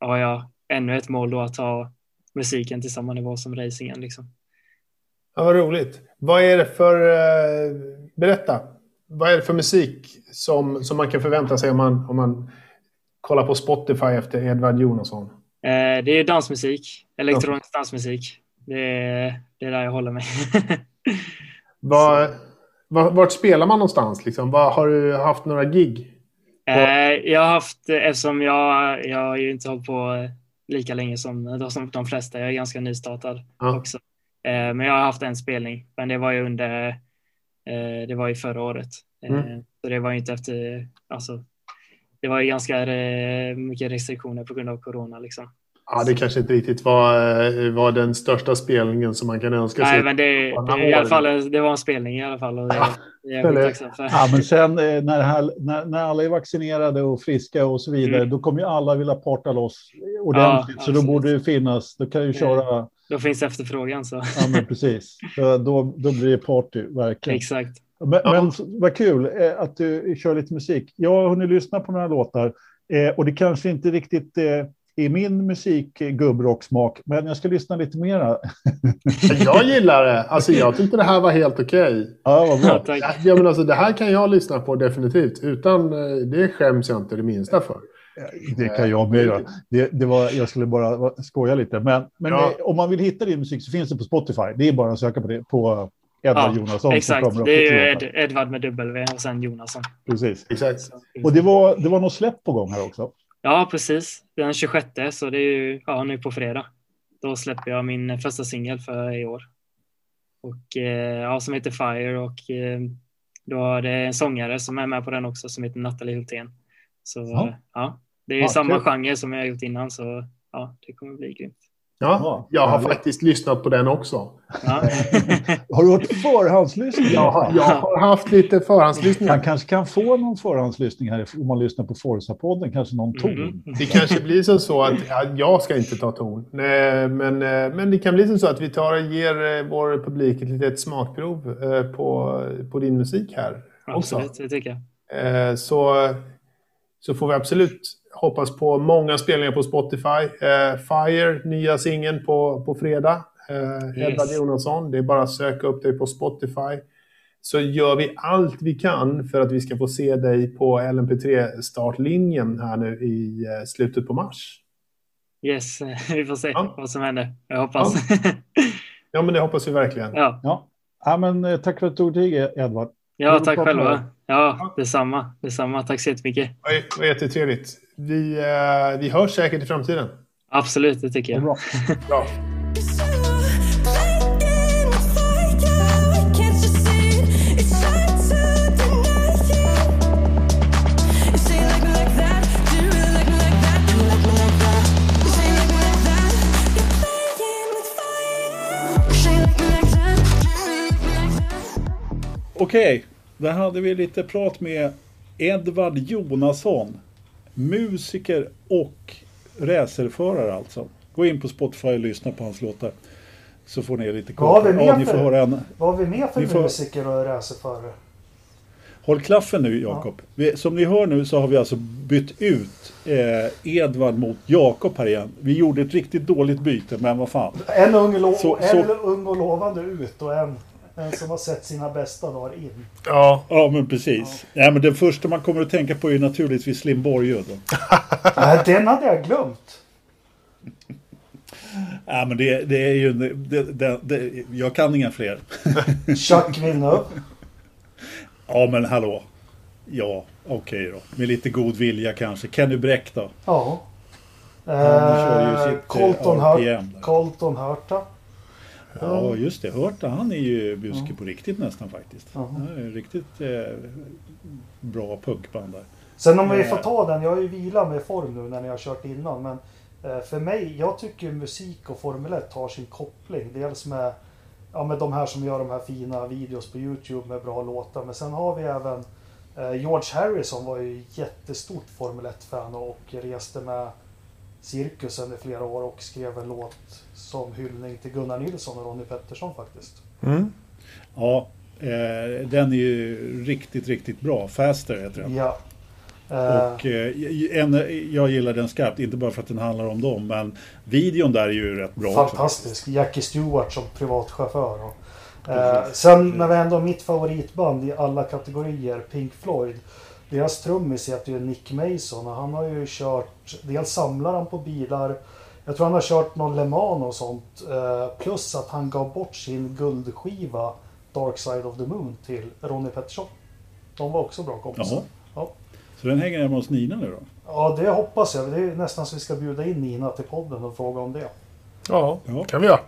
har jag ännu ett mål då att ta musiken till samma nivå som racingen. Liksom. Ja, vad roligt. Vad är det för... Eh, berätta. Vad är det för musik som, som man kan förvänta sig om man, om man kollar på Spotify efter Edvard Jonasson? Eh, det är dansmusik. Elektronisk dansmusik. Det är, det är där jag håller mig. var, var, vart spelar man någonstans? Liksom? Var, har du haft några gig? Eh, jag har haft, eftersom jag, jag har ju inte hållit på lika länge som, som de flesta. Jag är ganska nystartad ja. också. Eh, men jag har haft en spelning, men det var ju under, eh, det var ju förra året. Eh, mm. Så det var ju inte efter, alltså, det var ju ganska mycket restriktioner på grund av corona liksom. Ja, det kanske inte riktigt var, var den största spelningen som man kan önska Nej, sig. Nej, men det, det, i alla fall, det var en spelning i alla fall. Och det, ja. det är jag tacksam för. Ja, men sen när, här, när, när, alla är vaccinerade och friska och så vidare, mm. då kommer ju alla vilja porta loss ordentligt. Ja, så då borde det finnas, då kan ju köra då finns efterfrågan. Så. Ja, men precis. Då, då blir det party, verkligen. Exakt. Men, ja. men vad kul eh, att du kör lite musik. Jag har hunnit lyssna på några låtar eh, och det kanske inte riktigt eh, är min musik gubbrocksmak, men jag ska lyssna lite mera. jag gillar det. Alltså, jag tyckte det här var helt okej. Okay. Ja, vad bra. Ja, men alltså, det här kan jag lyssna på definitivt. Utan det skäms jag inte det minsta för. Det kan jag med göra. Det, det var, jag skulle bara skoja lite. Men, men ja. om man vill hitta din musik så finns det på Spotify. Det är bara att söka på det på Edvard ja, Jonasson. Exakt, det är ju Ed, Edvard med W och sen Jonasson. Precis. Exakt. Och det var, det var något släpp på gång här också. Ja, precis. Den 26, så det är ju ja, nu på fredag. Då släpper jag min första singel för i år. Och, eh, ja, som heter Fire och eh, då är det en sångare som är med på den också som heter Nathalie Hultén. Så ja, ja det är ja, samma kul. genre som jag har gjort innan så ja, det kommer bli grymt. Ja, jag har faktiskt lyssnat på den också. Ja. har du hört förhandslyssning? Ja, jag har haft lite förhandslyssning. Man kanske kan få någon förhandslyssning här om man lyssnar på Forza-podden, kanske någon ton. Mm. Det kanske blir som så att ja, jag ska inte ta ton. Men, eh, men det kan bli som så att vi tar och ger eh, vår publik ett litet smakprov eh, på, på din musik här. Absolut, också. det tycker jag. Så så får vi absolut hoppas på många spelningar på Spotify. Eh, Fire, nya singeln på, på fredag. Eh, yes. Edvard Jonasson. Det är bara att söka upp dig på Spotify. Så gör vi allt vi kan för att vi ska få se dig på LMP3-startlinjen här nu i eh, slutet på mars. Yes, vi får se ja. vad som händer. Jag hoppas. Ja. ja, men det hoppas vi verkligen. Ja. Ja. ja men, eh, tack för att du tog tid, Edvard. Ja, tack själva. Ja, detsamma. detsamma. Tack så jättemycket. Det var jättetrevligt. Vi, uh, vi hörs säkert i framtiden. Absolut, det tycker jag. Bra. Bra. Okej, där hade vi lite prat med Edvard Jonasson. Musiker och racerförare alltså. Gå in på Spotify och lyssna på hans låtar. Så får ni lite koll. Vad har vi med, ja, för, en, vad har vi med för får, musiker och racerförare? Håll klaffen nu Jakob. Ja. Som ni hör nu så har vi alltså bytt ut eh, Edvard mot Jakob här igen. Vi gjorde ett riktigt dåligt byte men vad fan. En ung, lo- så, en så... ung och lovande ut och en en som har sett sina bästa dagar in. Ja, ja men precis. Ja. ja men den första man kommer att tänka på är naturligtvis Slim Borgud. Nej, den hade jag glömt. Ja, men det, det är ju... Det, det, det, jag kan inga fler. Chuck Villeneuve. Ja, men hallå. Ja, okej okay då. Med lite god vilja kanske. Kenny Bräck då? Ja. Eh, Colton, Hur Colton Hurta. Ja, just det. Hörta, han är ju buske ja. på riktigt nästan faktiskt. Ja. riktigt eh, bra punkband där. Sen om vi får eh. ta den, jag har ju vilat med form nu när ni har kört innan, men Eh, för mig, jag tycker musik och Formel 1 har sin koppling. Dels med, ja, med de här som gör de här fina videos på Youtube med bra låtar. Men sen har vi även eh, George Harrison var ju jättestort Formel 1-fan och reste med cirkusen i flera år och skrev en låt som hyllning till Gunnar Nilsson och Ronnie Pettersson faktiskt. Mm. Ja, eh, den är ju riktigt, riktigt bra. Faster heter den. Ja. Och eh, en, jag gillar den skarpt, inte bara för att den handlar om dem, men videon där är ju rätt bra. Fantastisk. Jackie Stewart som privatchaufför. Och, eh, sen när vi ändå mitt favoritband i alla kategorier, Pink Floyd. Deras trummis heter ju Nick Mason och han har ju kört, dels samlar han på bilar, jag tror han har kört någon Le Mans och sånt. Eh, plus att han gav bort sin guldskiva Dark Side of the Moon till Ronnie Pettersson. De var också bra kompisar. Ja. Så den hänger hemma hos Nina nu då? Ja, det hoppas jag. Det är nästan så vi ska bjuda in Nina till podden och fråga om det. Ja, ja. kan vi göra.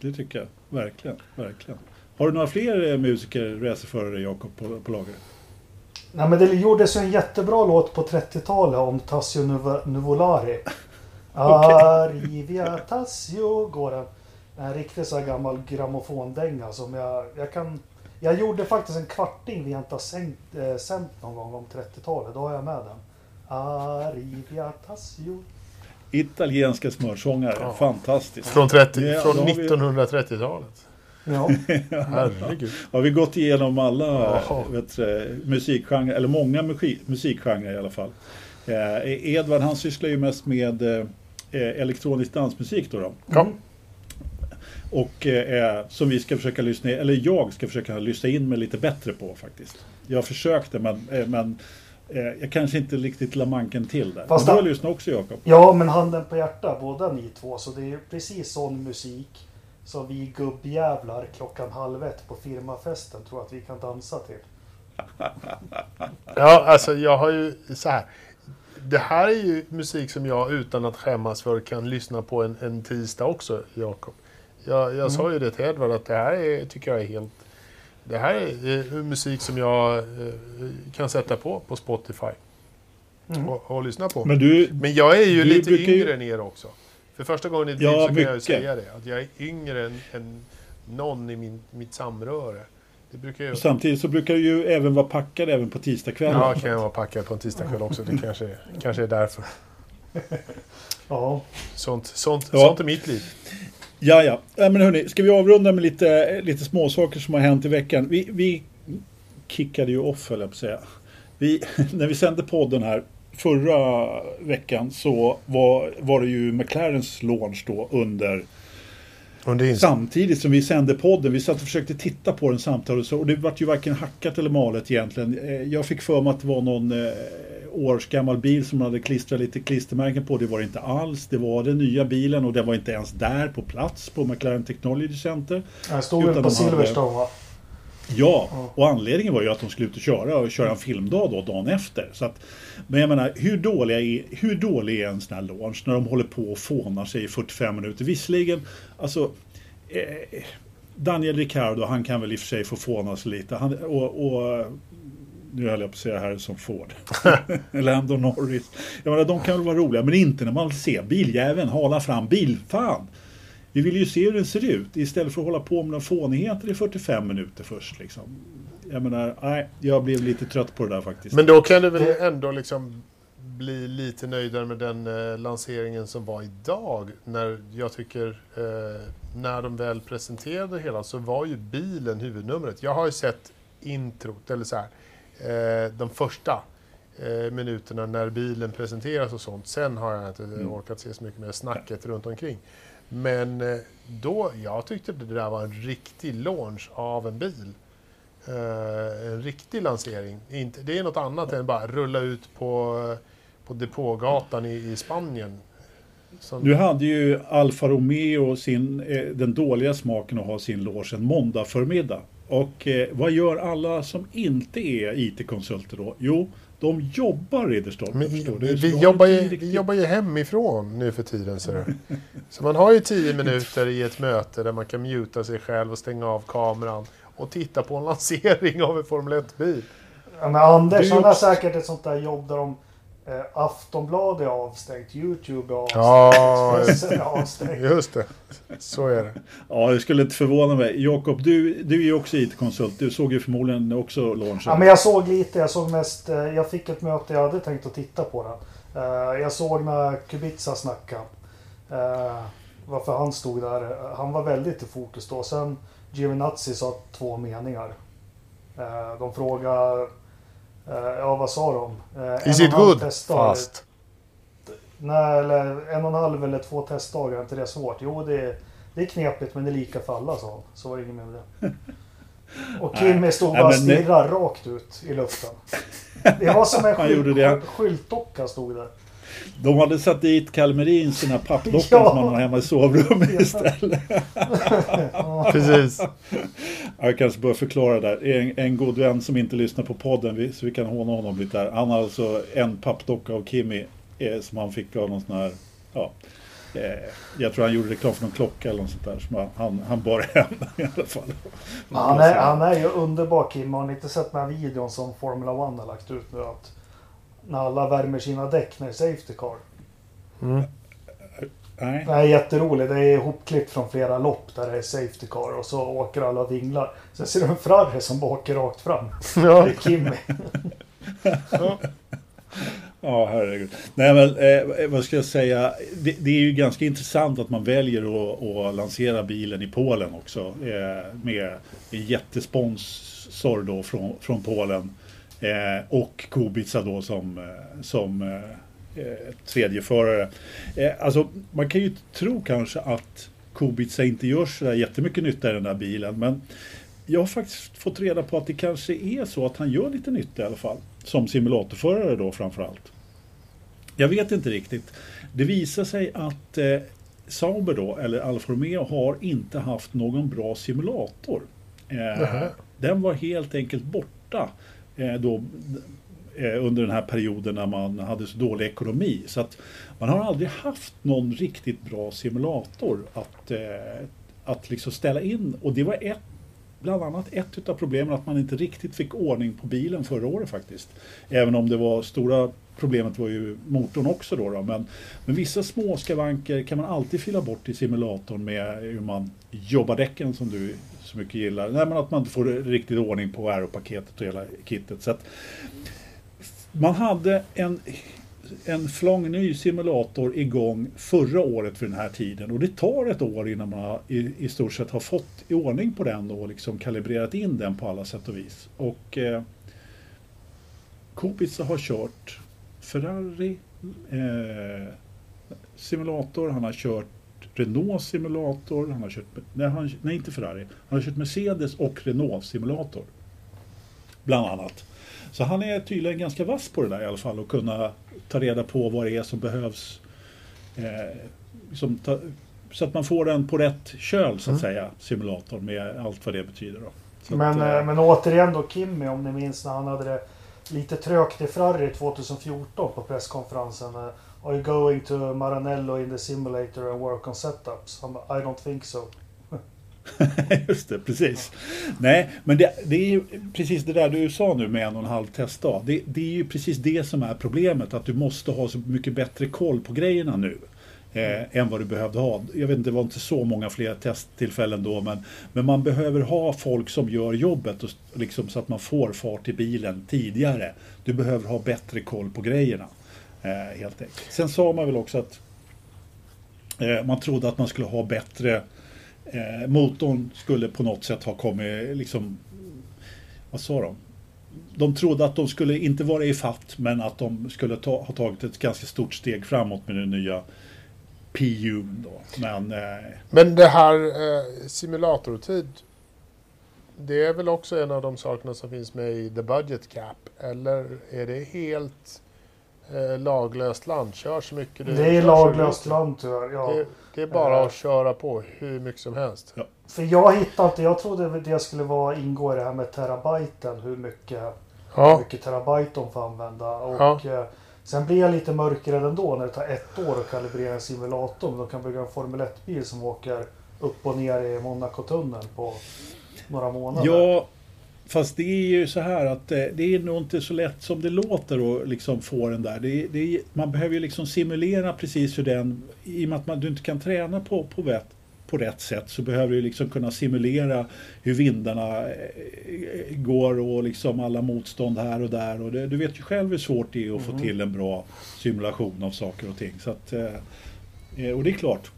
Det tycker jag. Verkligen. verkligen. Har du några fler eh, musiker, racerförare, Jakob, på, på lager? Nej, men det gjordes ju en jättebra låt på 30-talet om Tassio Nuvolari. Arrivia Tassio går den. En riktigt så här gammal grammofondänga som jag, jag kan... Jag gjorde faktiskt en kvarting vi inte har sänt, äh, sänt någon gång om 30-talet. Då har jag med den. Arrivia Tassio. Italienska smörsångare, ja. fantastiskt. Från, 30, från 1930-talet. Ja. Herregud. Har vi gått igenom alla vet, musikgenrer, eller många musikgenrer i alla fall. Eh, Edvard han sysslar ju mest med eh, elektronisk dansmusik då. då. Ja. Och eh, som vi ska försöka lyssna, eller jag ska försöka lyssna in mig lite bättre på faktiskt. Jag försökte men, eh, men eh, jag kanske inte riktigt la manken till där. Fast men du har lyssnat också Jakob? Ja, men handen på hjärtat, båda ni två. Så det är precis sån musik som vi gubbjävlar klockan halv ett på firmafesten tror att vi kan dansa till. ja, alltså jag har ju så här. Det här är ju musik som jag utan att skämmas för kan lyssna på en, en tisdag också, Jakob. Jag, jag mm. sa ju det till Edvard att det här är, tycker jag är helt... Det här är musik som jag eh, kan sätta på på Spotify. Mm. Och, och, lyssna på. Men, du, Men jag är ju lite yngre ju... än er också. För första gången i mitt liv så kan jag ju säga det. Att jag är yngre än, än någon i min, mitt samröre. Ju... Samtidigt så brukar du ju även vara packad även på tisdagskvällen. Ja, kan jag vara packad på en tisdagkväll också. Det kanske, kanske är därför. ja. Sånt, sånt, ja. sånt är mitt liv. Ja, ja. Men hörni, ska vi avrunda med lite, lite småsaker som har hänt i veckan? Vi, vi kickade ju off, höll jag på att säga. Vi, när vi sände podden här förra veckan så var, var det ju McLarens launch då under Samtidigt som vi sände podden, vi satt och försökte titta på den samtidigt och, så, och det vart ju varken hackat eller malet egentligen. Eh, jag fick för mig att det var någon eh, årsgammal bil som hade klistrat lite klistermärken på. Det var det inte alls. Det var den nya bilen och den var inte ens där på plats på McLaren Technology Center. Den stod väl på Silverstone va? Ja, och anledningen var ju att de skulle ut och köra och köra en filmdag då dagen efter. Så att, men jag menar, hur, dåliga är, hur dålig är en sån här launch när de håller på och fånar sig i 45 minuter? Visserligen, alltså eh, Daniel Ricciardo, han kan väl i och för sig få fåna sig lite. Han, och, och nu höll jag på att säga här som Ford. Lando Norris. Jag menar, de kan väl vara roliga, men inte när man vill se biljäveln hala fram bil. Vi vill ju se hur den ser ut istället för att hålla på med några fånigheter i 45 minuter först. Liksom. Jag menar, nej, jag blev lite trött på det där faktiskt. Men då kan du väl ändå liksom bli lite nöjdare med den eh, lanseringen som var idag. När jag tycker, eh, när de väl presenterade hela så var ju bilen huvudnumret. Jag har ju sett introt, eller så här, eh, de första eh, minuterna när bilen presenteras och sånt. Sen har jag inte mm. orkat se så mycket mer snacket runt omkring. Men eh, då, jag tyckte det där var en riktig launch av en bil. Uh, en riktig lansering. Inte, det är något annat än bara rulla ut på, eh, på depågatan i, i Spanien. Som... Nu hade ju Alfa Romeo sin, eh, den dåliga smaken att ha sin loge en måndag förmiddag. Och eh, vad gör alla som inte är IT-konsulter då? Jo, de jobbar Ridderstolpe. Men, vi, vi, jobbar ju, vi jobbar ju hemifrån nu för tiden. Så, så man har ju tio minuter i ett möte där man kan muta sig själv och stänga av kameran och titta på en lansering av en Formel 1-bil. Ja, men Anders han har säkert ett sånt där jobb där de Eh, Aftonbladet är avstängt, YouTube är avstängt, ja, är avstängt. Just det, så är det. Ja, det skulle inte förvåna mig. Jakob, du, du är ju också IT-konsult. Du såg ju förmodligen också launchen. Ja, men jag såg lite. Jag såg mest. Eh, jag fick ett möte. Jag hade tänkt att titta på den. Eh, jag såg när Kubica snackade. Eh, varför han stod där. Han var väldigt i fokus då. Sen Giovinazzi sa två meningar. De frågade ja, vad sa de? Eh, Is it good? Fast? Nej, eller en och en halv eller två testdagar, är inte det svårt? Jo, det är, det är knepigt men det är lika för alla, sa han. Så var det inget med det. Och Kimmy stod bara och stirrade rakt ut i luften. Det var som en skylt, skyltdocka stod där. De hade satt dit Kalmerin sina pappdockor ja. som man har hemma i sovrummet istället. Precis. Jag kanske bör förklara där. En, en god vän som inte lyssnar på podden, så vi kan håna honom lite här. Han har alltså en pappdocka av Kimmy eh, som han fick av någon sån här, ja, eh, jag tror han gjorde reklam för någon klocka eller något sånt där som han, han bar hem i alla fall. Han är, han är ju underbar Kim. Har ni inte sett den här videon som Formula One har lagt ut nu? Att när alla värmer sina däck när det är Safety Car. Mm. Nej. Det är jätteroligt. Det är ihopklippt från flera lopp där det är Safety Car och så åker alla och vinglar. Sen ser du en Ferrari som bara åker rakt fram. Ja. Det är Kimmy. ja. Ja, herregud. Nej, men eh, vad ska jag säga? Det, det, är ju ganska intressant att man väljer att, att lansera bilen i Polen också. Eh, med en jättesponsor då från, från Polen. Eh, och Kubica då som, eh, som eh, tredje förare. Eh, alltså, man kan ju tro kanske att Kubica inte gör så jättemycket nytta i den där bilen. Men jag har faktiskt fått reda på att det kanske är så att han gör lite nytta i alla fall. Som simulatorförare då framförallt. Jag vet inte riktigt. Det visar sig att eh, Sauber då, eller Alfa Romeo, har inte haft någon bra simulator. Eh, den var helt enkelt borta Eh, Eh, då, eh, under den här perioden när man hade så dålig ekonomi. Så att man har aldrig haft någon riktigt bra simulator att, eh, att liksom ställa in. Och det var ett, bland annat ett av problemen att man inte riktigt fick ordning på bilen förra året faktiskt. Även om det var stora problemet var ju motorn också då. då. Men, men vissa små skavanker kan man alltid fylla bort i simulatorn med hur man jobbar däcken som du så mycket gillar. Nej, men att man inte får riktigt ordning på aeropaketet och hela kittet. Så att man hade en, en flång ny simulator igång förra året för den här tiden och det tar ett år innan man i, i stort sett har fått i ordning på den och liksom kalibrerat in den på alla sätt och vis. Och eh, Kubica har kört Ferrari eh, simulator, han har kört Renault simulator, han har kört, nej, han, nej inte Ferrari, han har kört Mercedes och Renault simulator. Bland annat. Så han är tydligen ganska vass på det där i alla fall och kunna ta reda på vad det är som behövs. Eh, som ta, så att man får den på rätt köl så att mm. säga, simulatorn med allt vad det betyder. Då. Men, att, eh, men återigen då Kimmy, om ni minns när han hade det lite trögt i Ferrari 2014 på presskonferensen. Are you going to Maranello in the simulator and work on setups? I don't think so. Just det, precis. Nej, men det, det, är ju precis det där du sa nu med en och en halv testdag. Det, det är ju precis det som är problemet, att du måste ha så mycket bättre koll på grejerna nu. Eh, än vad du behövde ha. Jag vet inte, det var inte så många fler testtillfällen då, men, men man behöver ha folk som gör jobbet och, liksom, så att man får fart i bilen tidigare. Du behöver ha bättre koll på grejerna. Eh, helt enkelt. Sen sa man väl också att eh, man trodde att man skulle ha bättre eh, motorn skulle på något sätt ha kommit liksom vad sa de? De trodde att de skulle inte vara i fatt men att de skulle ta, ha tagit ett ganska stort steg framåt med den nya PU. Då. Men, eh, men det här eh, simulatortid det är väl också en av de sakerna som finns med i the budget cap? Eller är det helt eh, laglöst land. Kör så mycket du Det är laglöst land tyvärr, ja. Det, det, är bara eh. att köra på hur mycket som helst. Ja. För jag hittade inte, jag trodde det skulle vara ingå i det här med terabyten, hur mycket, ja. hur mycket terabyte de får använda. Och, ja. eh, Sen blir jag lite mörkrädd ändå när det tar ett år att kalibrera en simulator. De kan bygga en Formel 1-bil som åker upp och ner i Monaco-tunneln på några månader. Ja, Fast det är ju så här att eh, det är nog inte så lätt som det låter att liksom få den där. Det, det, man behöver ju liksom simulera precis hur den, i och med att man, du inte kan träna på, på, vet, på rätt sätt så behöver du liksom kunna simulera hur vindarna eh, går och liksom alla motstånd här och där. Och det, du vet ju själv hur svårt det är att få mm. till en bra simulation av saker och ting. Så att, eh, och det är klart,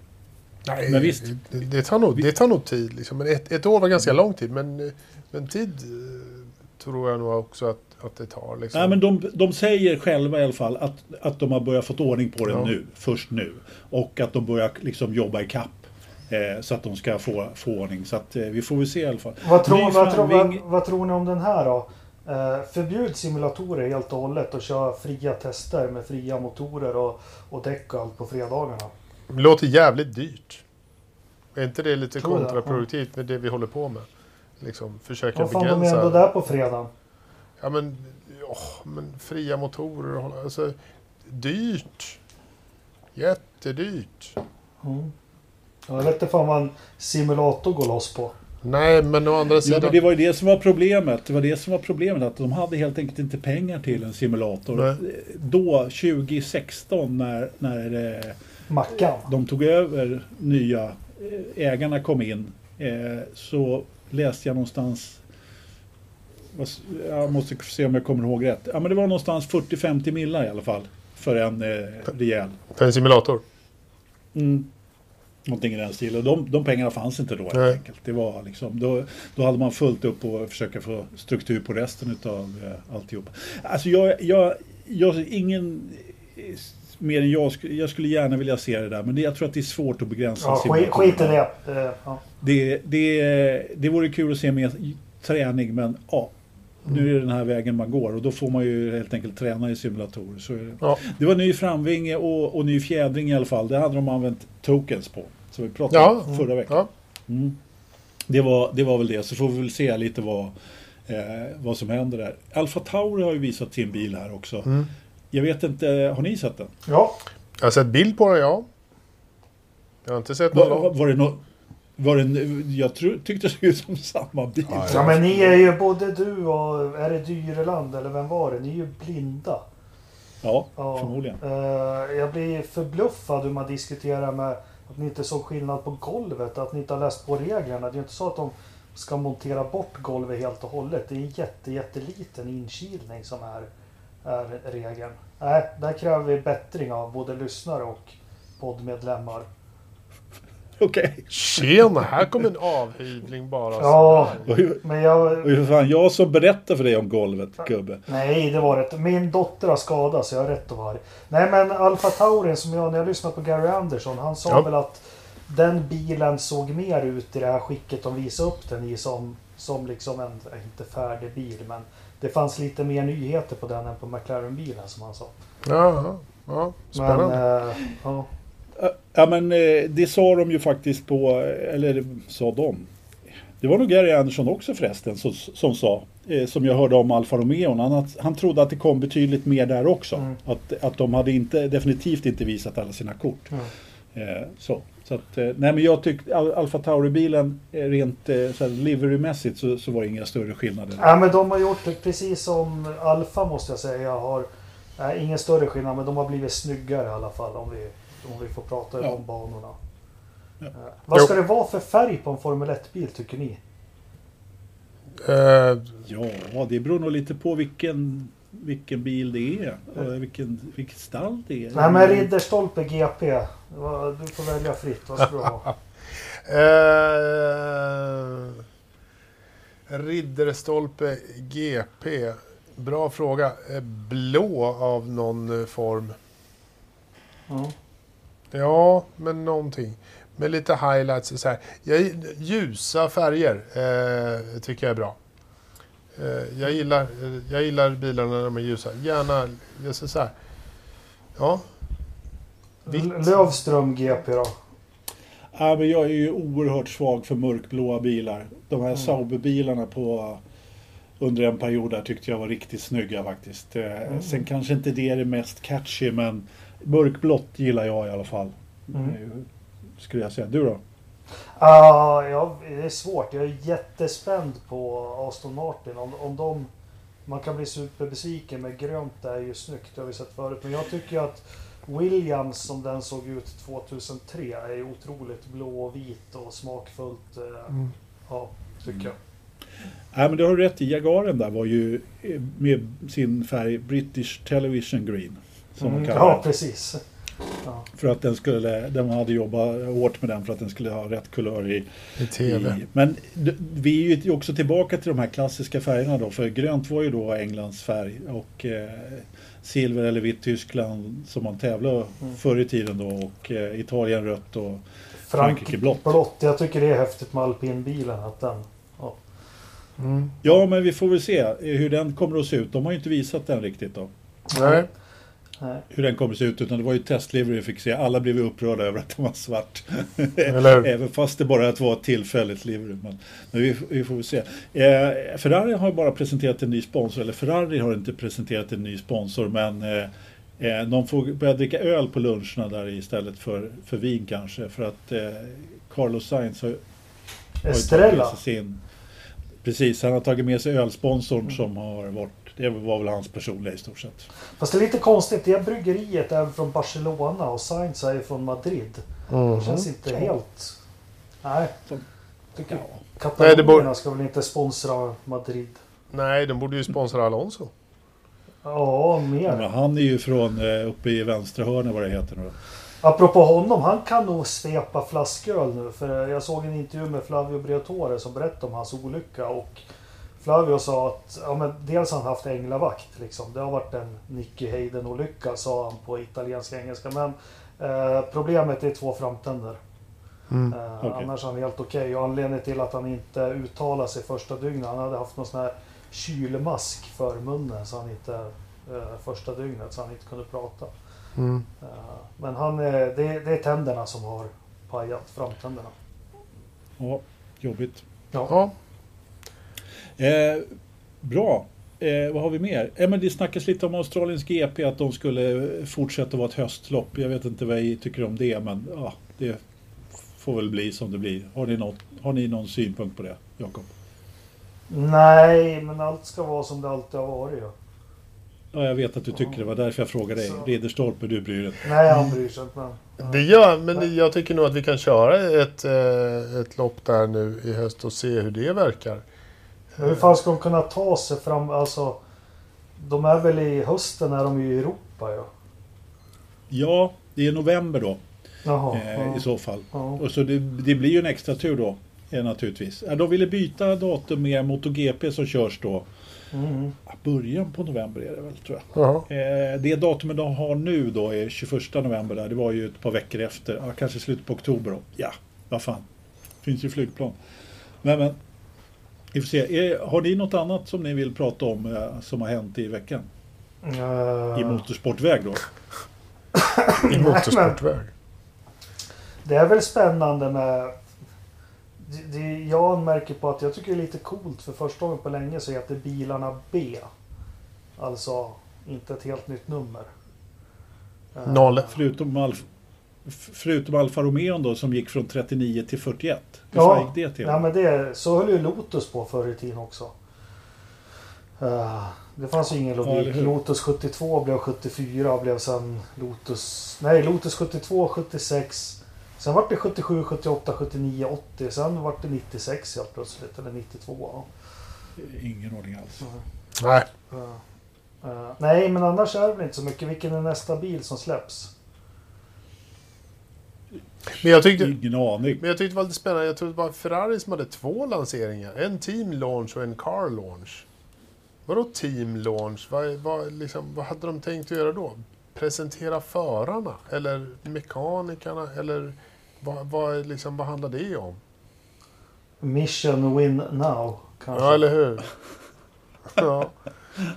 Nej, men visst. Det, det, tar nog, det tar nog tid. Liksom. Men ett, ett år var ganska lång tid, men, men tid eh, tror jag nog också att, att det tar. Liksom. Nej, men de, de säger själva i alla fall att, att de har börjat få ordning på det ja. nu, först nu. Och att de börjar liksom jobba i kapp eh, så att de ska få, få ordning. Så att, eh, vi får väl se i alla fall. Vad tror, vad, tror, vad, vad tror ni om den här då? Eh, förbjud simulatorer helt och hållet och kör fria tester med fria motorer och, och däck och allt på fredagarna. Det låter jävligt dyrt. Är inte det lite kontraproduktivt med det vi håller på med? Liksom försöka Vad fan, begränsa. de är ändå där på fredag. Ja men, oh, men fria motorer, alltså dyrt. Jättedyrt. Mm. Jag vet inte fan vad en simulator går loss på. Nej, men å andra sidan... Ja, men det var ju det som var problemet. Det var det som var problemet. Att de hade helt enkelt inte pengar till en simulator. Nej. Då, 2016, när, när eh, Mackan. de tog över nya ägarna kom in eh, så läste jag någonstans jag måste se om jag kommer ihåg rätt. Ja, men det var någonstans 40-50 millar i alla fall. För en eh, rejäl. För en simulator? Mm. Någonting i den stilen. De, de pengarna fanns inte då helt enkelt. Det var liksom, då, då hade man fullt upp och försöka få struktur på resten av eh, alltihop. Alltså jag, jag, jag, ingen mer än jag. Jag skulle gärna vilja se det där. Men det, jag tror att det är svårt att begränsa ja, skit, skit i det. Ja. Det, det. Det vore kul att se mer träning men ja. Nu är det den här vägen man går och då får man ju helt enkelt träna i simulatorer. Så det. Ja. det var ny framvinge och, och ny fjädring i alla fall. Det hade de använt tokens på. Som vi pratade ja. om förra veckan. Ja. Mm. Det, var, det var väl det. Så får vi väl se lite vad, eh, vad som händer där. Alfa Tauri har ju visat sin bil här också. Mm. Jag vet inte, har ni sett den? Ja. Jag har sett bild på den, ja. Jag har inte sett någon. Var, var det något... Var det, jag tro, tyckte det såg ut som samma bil. Ja, ja, men ni är ju både du och, är det Dyreland eller vem var det? Ni är ju blinda. Ja, ja. förmodligen. Uh, jag blir förbluffad hur man diskuterar med att ni inte såg skillnad på golvet, att ni inte har läst på reglerna. Det är ju inte så att de ska montera bort golvet helt och hållet. Det är en jätte, jätteliten inkilning som är är regeln. Nej, där kräver vi bättring av både lyssnare och poddmedlemmar. Okej. Okay. Tjena, här kommer en avhyvling bara. Ja, men jag... Och fan, jag som berättar för dig om golvet, gubbe. Nej, det var rätt. Min dotter har skadats så jag har rätt att vara arg. Nej, men Alfa Taurin som jag, när jag lyssnade på Gary Anderson, han sa ja. väl att den bilen såg mer ut i det här skicket de visade upp den i som, som liksom en, inte färdig bil, men det fanns lite mer nyheter på den än på McLaren-bilen som han sa. Ja, ja spännande. Men, äh, ja. ja men eh, det sa de ju faktiskt på, eller sa de. Det var nog Gary Anderson också förresten som, som sa, eh, som jag hörde om Alfa Romeo. Han, han trodde att det kom betydligt mer där också. Mm. Att, att de hade inte, definitivt inte visat alla sina kort. Mm. Eh, så. Så att, nej men jag tyckte Alfa Tauri-bilen rent så liverymässigt så, så var det inga större skillnader. Ja men de har gjort det precis som Alfa måste jag säga har nej, ingen större skillnad men de har blivit snyggare i alla fall om vi, om vi får prata ja. om banorna. Ja. Vad ska det vara för färg på en Formel 1-bil tycker ni? Uh, ja, det beror nog lite på vilken vilken bil det är. Och vilken, vilket stall det är. Nej men Ridderstolpe GP. Du får välja fritt. Vad ska du ha? uh, Ridderstolpe GP. Bra fråga. Eh, blå av någon form. Mm. Ja, men någonting. Med lite highlights så här. Jag, ljusa färger eh, tycker jag är bra. Eh, jag, gillar, eh, jag gillar bilarna när de är ljusa. Gärna, jag säger så här. Ja. Vitt. Lövström GP då? Ja, men jag är ju oerhört svag för mörkblåa bilar. De här mm. Sauber-bilarna på under en period där tyckte jag var riktigt snygga faktiskt. Eh, mm. Sen kanske inte det är det mest catchy men mörkblått gillar jag i alla fall. Mm. Skulle jag säga. Du då? Uh, ja, det är svårt. Jag är jättespänd på Aston Martin. Om, om de... Man kan bli superbesviken med grönt det är ju snyggt, det har vi sett förut. Men jag tycker att Williams som den såg ut 2003 är otroligt blå och vit och smakfullt. Eh, mm. Ja, tycker jag. Nej, men du har rätt i. Jagaren där var ju eh, med sin färg British Television Green. Som mm, ja, precis. Ja. För att den skulle, de hade jobbat hårt med den för att den skulle ha rätt kulör i, I tv. I, men vi är ju också tillbaka till de här klassiska färgerna då. För grönt var ju då Englands färg och eh, silver eller vitt Tyskland som man tävlade mm. förr i tiden då och eh, Italien rött och Frankrike blått. blått. Jag tycker det är häftigt med alpinbilen att den ja. Mm. ja men vi får väl se hur den kommer att se ut. De har ju inte visat den riktigt då. Nej. Hur den kommer se ut utan det var ju testliver vi fick se. Alla blev upprörda över att den var svart. Även fast det bara var ett tillfälligt livery. Men, men vi, vi, får väl se. Eh, Ferrari har bara presenterat en ny sponsor. Eller Ferrari har inte presenterat en ny sponsor men eh, Eh, de får börja dricka öl på luncherna där istället för, för vin kanske. För att eh, Carlos Sainz har, har sin... Precis, han har tagit med sig ölsponsorn mm. som har varit... Det var väl hans personliga i stort sett. Fast det är lite konstigt. Det bryggeriet är från Barcelona och Sainz är från Madrid. Mm. Det känns inte helt... Nej. Tycker ja. Katalonierna ska väl inte sponsra Madrid? Nej, de borde ju sponsra Alonso. Ja, mer. Men han är ju från eh, uppe i vänstra hörnet vad det heter nu Apropå honom, han kan nog svepa flasköl nu. För jag såg en intervju med Flavio Briatore som berättade om hans olycka. Och Flavio sa att ja, men dels har han haft änglavakt. Liksom. Det har varit en Nicky Hayden-olycka sa han på italienska engelska. Men eh, problemet är två framtänder. Mm, eh, okay. Annars är han helt okej. Okay. Och anledningen till att han inte uttalar sig första dygnet. Han hade haft någon sån här kylmask för munnen så han inte eh, första dygnet så han inte kunde prata. Mm. Eh, men han, det, det är tänderna som har pajat, framtänderna. Ja, jobbigt. Ja. ja. Eh, bra. Eh, vad har vi mer? Eh, men det snackas lite om Australiens GP, att de skulle fortsätta vara ett höstlopp. Jag vet inte vad jag tycker om det, men ja, det får väl bli som det blir. Har ni, något, har ni någon synpunkt på det, Jakob? Nej, men allt ska vara som det alltid har varit. Ja. Ja, jag vet att du tycker det. var därför jag frågade dig. Ridderstolpe, du bryr dig Nej, han bryr sig inte. Det gör, men jag tycker nog att vi kan köra ett, eh, ett lopp där nu i höst och se hur det verkar. Men hur fan ska de kunna ta sig fram? Alltså, de är väl i hösten när de är i Europa ja? Ja, det är november då. Jaha, eh, ja. I så fall. Ja. Och så det, det, blir ju en extra tur då eh, naturligtvis. De ville byta datum med MotoGP som körs då. Mm. Början på november är det väl tror jag. Uh-huh. det datumet de har nu då är 21 november. Där. Det var ju ett par veckor efter. Ja, kanske slutet på oktober då. Ja, vad fan. Finns ju flygplan. Men, men vi får se. Är, har ni något annat som ni vill prata om eh, som har hänt i veckan? Uh... I motorsportväg då? I motorsportväg? Det är väl spännande med det, jag märker på att jag tycker det är lite coolt för första gången på länge så heter bilarna B. Alltså inte ett helt nytt nummer. Noll. Förutom, Alf, förutom Alfa Romeo då som gick från 39 till 41. Hur ja, gick det till? Ja, men det, så höll ju Lotus på förr i tiden också. Uh, det fanns ju ingen logik. Ja, Lotus 72 blev 74 och blev sen Lotus... Nej, Lotus 72, 76. Sen var det 77, 78, 79, 80. Sen var det 96 helt plötsligt. Eller 92. Ingen ordning alls. Mm. Nej. Uh, uh, nej, men annars är det väl inte så mycket. Vilken är nästa bil som släpps? Men jag tyckte, Ingen aning. Men jag tyckte det var lite spännande. Jag trodde det var Ferrari som hade två lanseringar. En team launch och en car launch. Vadå team launch? Vad, vad, liksom, vad hade de tänkt att göra då? Presentera förarna? Eller mekanikerna? Eller vad, vad, liksom, vad handlar det om? Mission win now, kanske. Ja, eller hur? ja.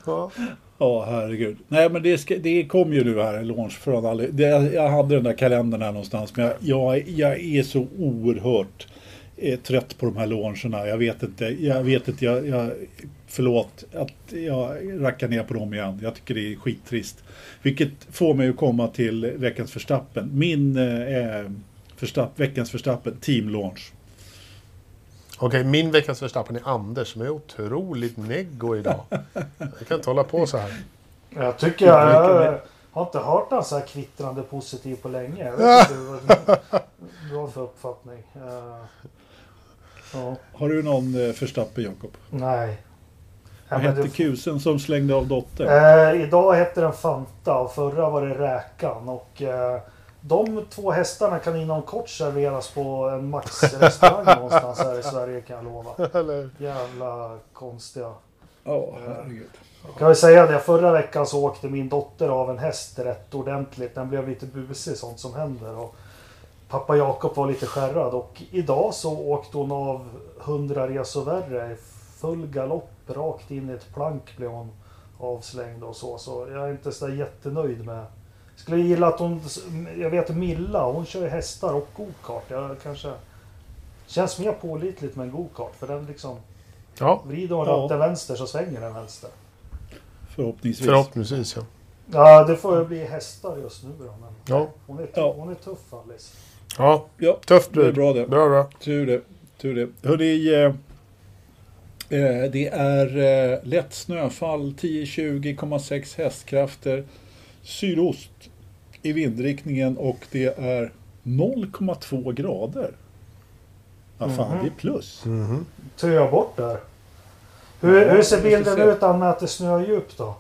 ja. Ja, herregud. Nej, men det, ska, det kom ju nu här, en launch från alla. Det, jag hade den där kalendern här någonstans, men jag, jag, jag är så oerhört eh, trött på de här launcherna. Jag vet inte, jag vet inte, jag, jag, förlåt att jag rackar ner på dem igen. Jag tycker det är skittrist. Vilket får mig att komma till veckans förstappen. Min eh, eh Förstapp, veckans förstappen, team launch. Okej, okay, min veckans förstappen är Anders som är otroligt neggo idag. Jag kan inte hålla på så här. Jag tycker jag, jag har inte hört någon så här kvittrande positiv på länge. Jag vet inte vad du har för uppfattning. Ja. Har du någon eh, förstappen Jakob? Nej. Vad hette det... kusen som slängde av Dotter? Eh, idag heter den Fanta och förra var det Räkan. Och, eh, de två hästarna kan inom kort serveras på en Max-restaurang någonstans här i Sverige kan jag lova. Eller... Jävla konstiga. Ja, oh, herregud. Jag kan väl säga det, förra veckan så åkte min dotter av en häst rätt ordentligt. Den blev lite busig, sånt som händer. Och pappa Jakob var lite skärrad och idag så åkte hon av 100 resor värre i full galopp rakt in i ett plank blev hon avslängd och så. Så jag är inte så jättenöjd med skulle gilla att hon, jag vet Milla, hon kör ju hästar och gokart. Jag kanske... Känns mer pålitligt med en gokart för den liksom... Ja. Vrider hon ja. ratten vänster så svänger den vänster. Förhoppningsvis. Förhoppningsvis ja. Ja, det får ju bli hästar just nu då. Men ja. hon, är ja. hon är tuff Alice. Ja, ja. tufft bud. Bra det. Bra, bra. Tur det. Tur det. Hörrni, eh, eh, det är eh, lätt snöfall, 10-20,6 hästkrafter sydost i vindriktningen och det är 0,2 grader. Ja, fan, mm -hmm. det är plus. Mm -hmm. Tog jag bort där. Hur, ja, hur ser bilden ut han mäter snödjup då?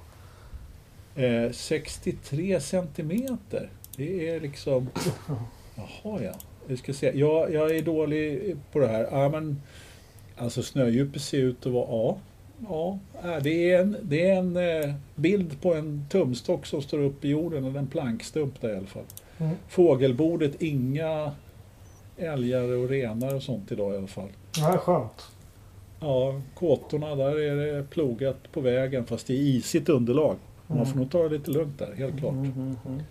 Eh, 63 centimeter. Det är liksom... Jaha ja. Vi ska se. Jag, jag är dålig på det här. Ja, men, alltså snödjupet ser ut att vara A. Ja, det är en, det är en eh, bild på en tumstock som står upp i jorden, eller en plankstump där i alla fall. Mm. Fågelbordet, inga älgar och renar och sånt idag i alla fall. Ja, skönt. Ja, kåtorna, där är det plogat på vägen fast det är isigt underlag. Man mm. får nog ta det lite lugnt där, helt klart. Mm, mm, mm.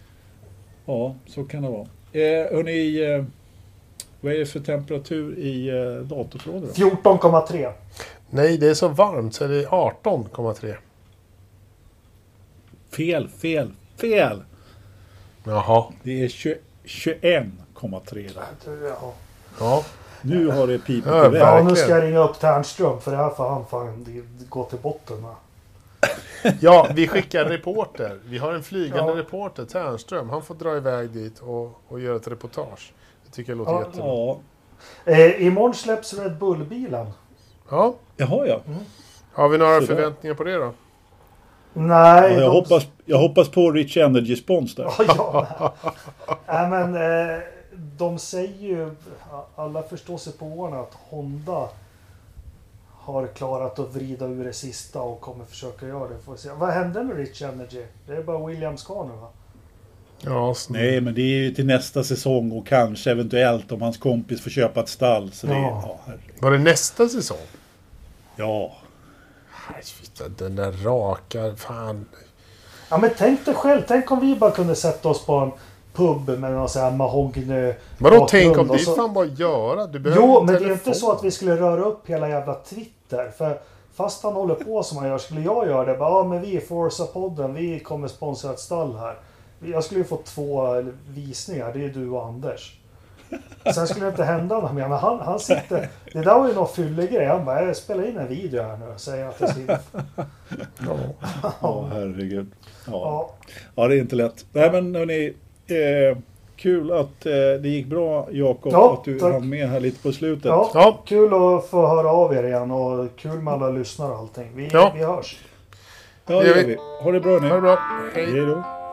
ja, så kan det vara. Eh, hörni, eh, vad är det för temperatur i eh, datorförrådet? 14,3. Nej, det är så varmt så det är 18,3. Fel, fel, fel! Jaha. Det är 21,3. Ja. ja. Nu har det pipit ja, iväg. Ja, nu ska jag ringa upp Ternström för det här får han fan gå till botten med. Ja, vi skickar en reporter. Vi har en flygande ja. reporter, Ternström. Han får dra iväg dit och, och göra ett reportage. Det tycker jag låter ja. jättebra. Ja. Eh, imorgon släpps Red Bull-bilen. Ja. Jaha, ja. Mm. Har vi några Sådär. förväntningar på det då? Nej. Ja, jag, de... hoppas, jag hoppas på Rich Energy Spons där. ja, Nej, men eh, de säger ju, alla förstår sig på åren att Honda har klarat att vrida ur det sista och kommer försöka göra det. Får se. Vad hände med Rich Energy? Det är bara Williams kvar nu va? Ja, Nej, men det är ju till nästa säsong och kanske eventuellt om hans kompis får köpa ett stall. Så det, ja. Ja, Var det nästa säsong? Ja. Den där raka, fan. Ja men tänk dig själv, tänk om vi bara kunde sätta oss på en pub med någon sån här mahogny Vadå tänk om? Det är fan bara att göra. Du jo, men det är inte så att vi skulle röra upp hela jävla Twitter. För fast han håller på som han gör, skulle jag göra det. Bara, ja men vi, Forza-podden, vi kommer sponsra ett stall här. Jag skulle ju få två visningar, det är du och Anders. Sen skulle det inte hända något mer. Men han, han sitter... Det där var ju någon fyllig grej. Han bara, jag spelar in en video här nu och säger att det ska Ja, ja herregud. Ja. ja. Ja. det är inte lätt. Nej men hörni, eh, kul att eh, det gick bra Jakob, ja, att du hann med här lite på slutet. Ja, ja, kul att få höra av er igen och kul med alla lyssnare och allting. Vi, ja. vi hörs. Ja, det gör vi. Ha det bra nu. Ha det bra. Hej. Hej då.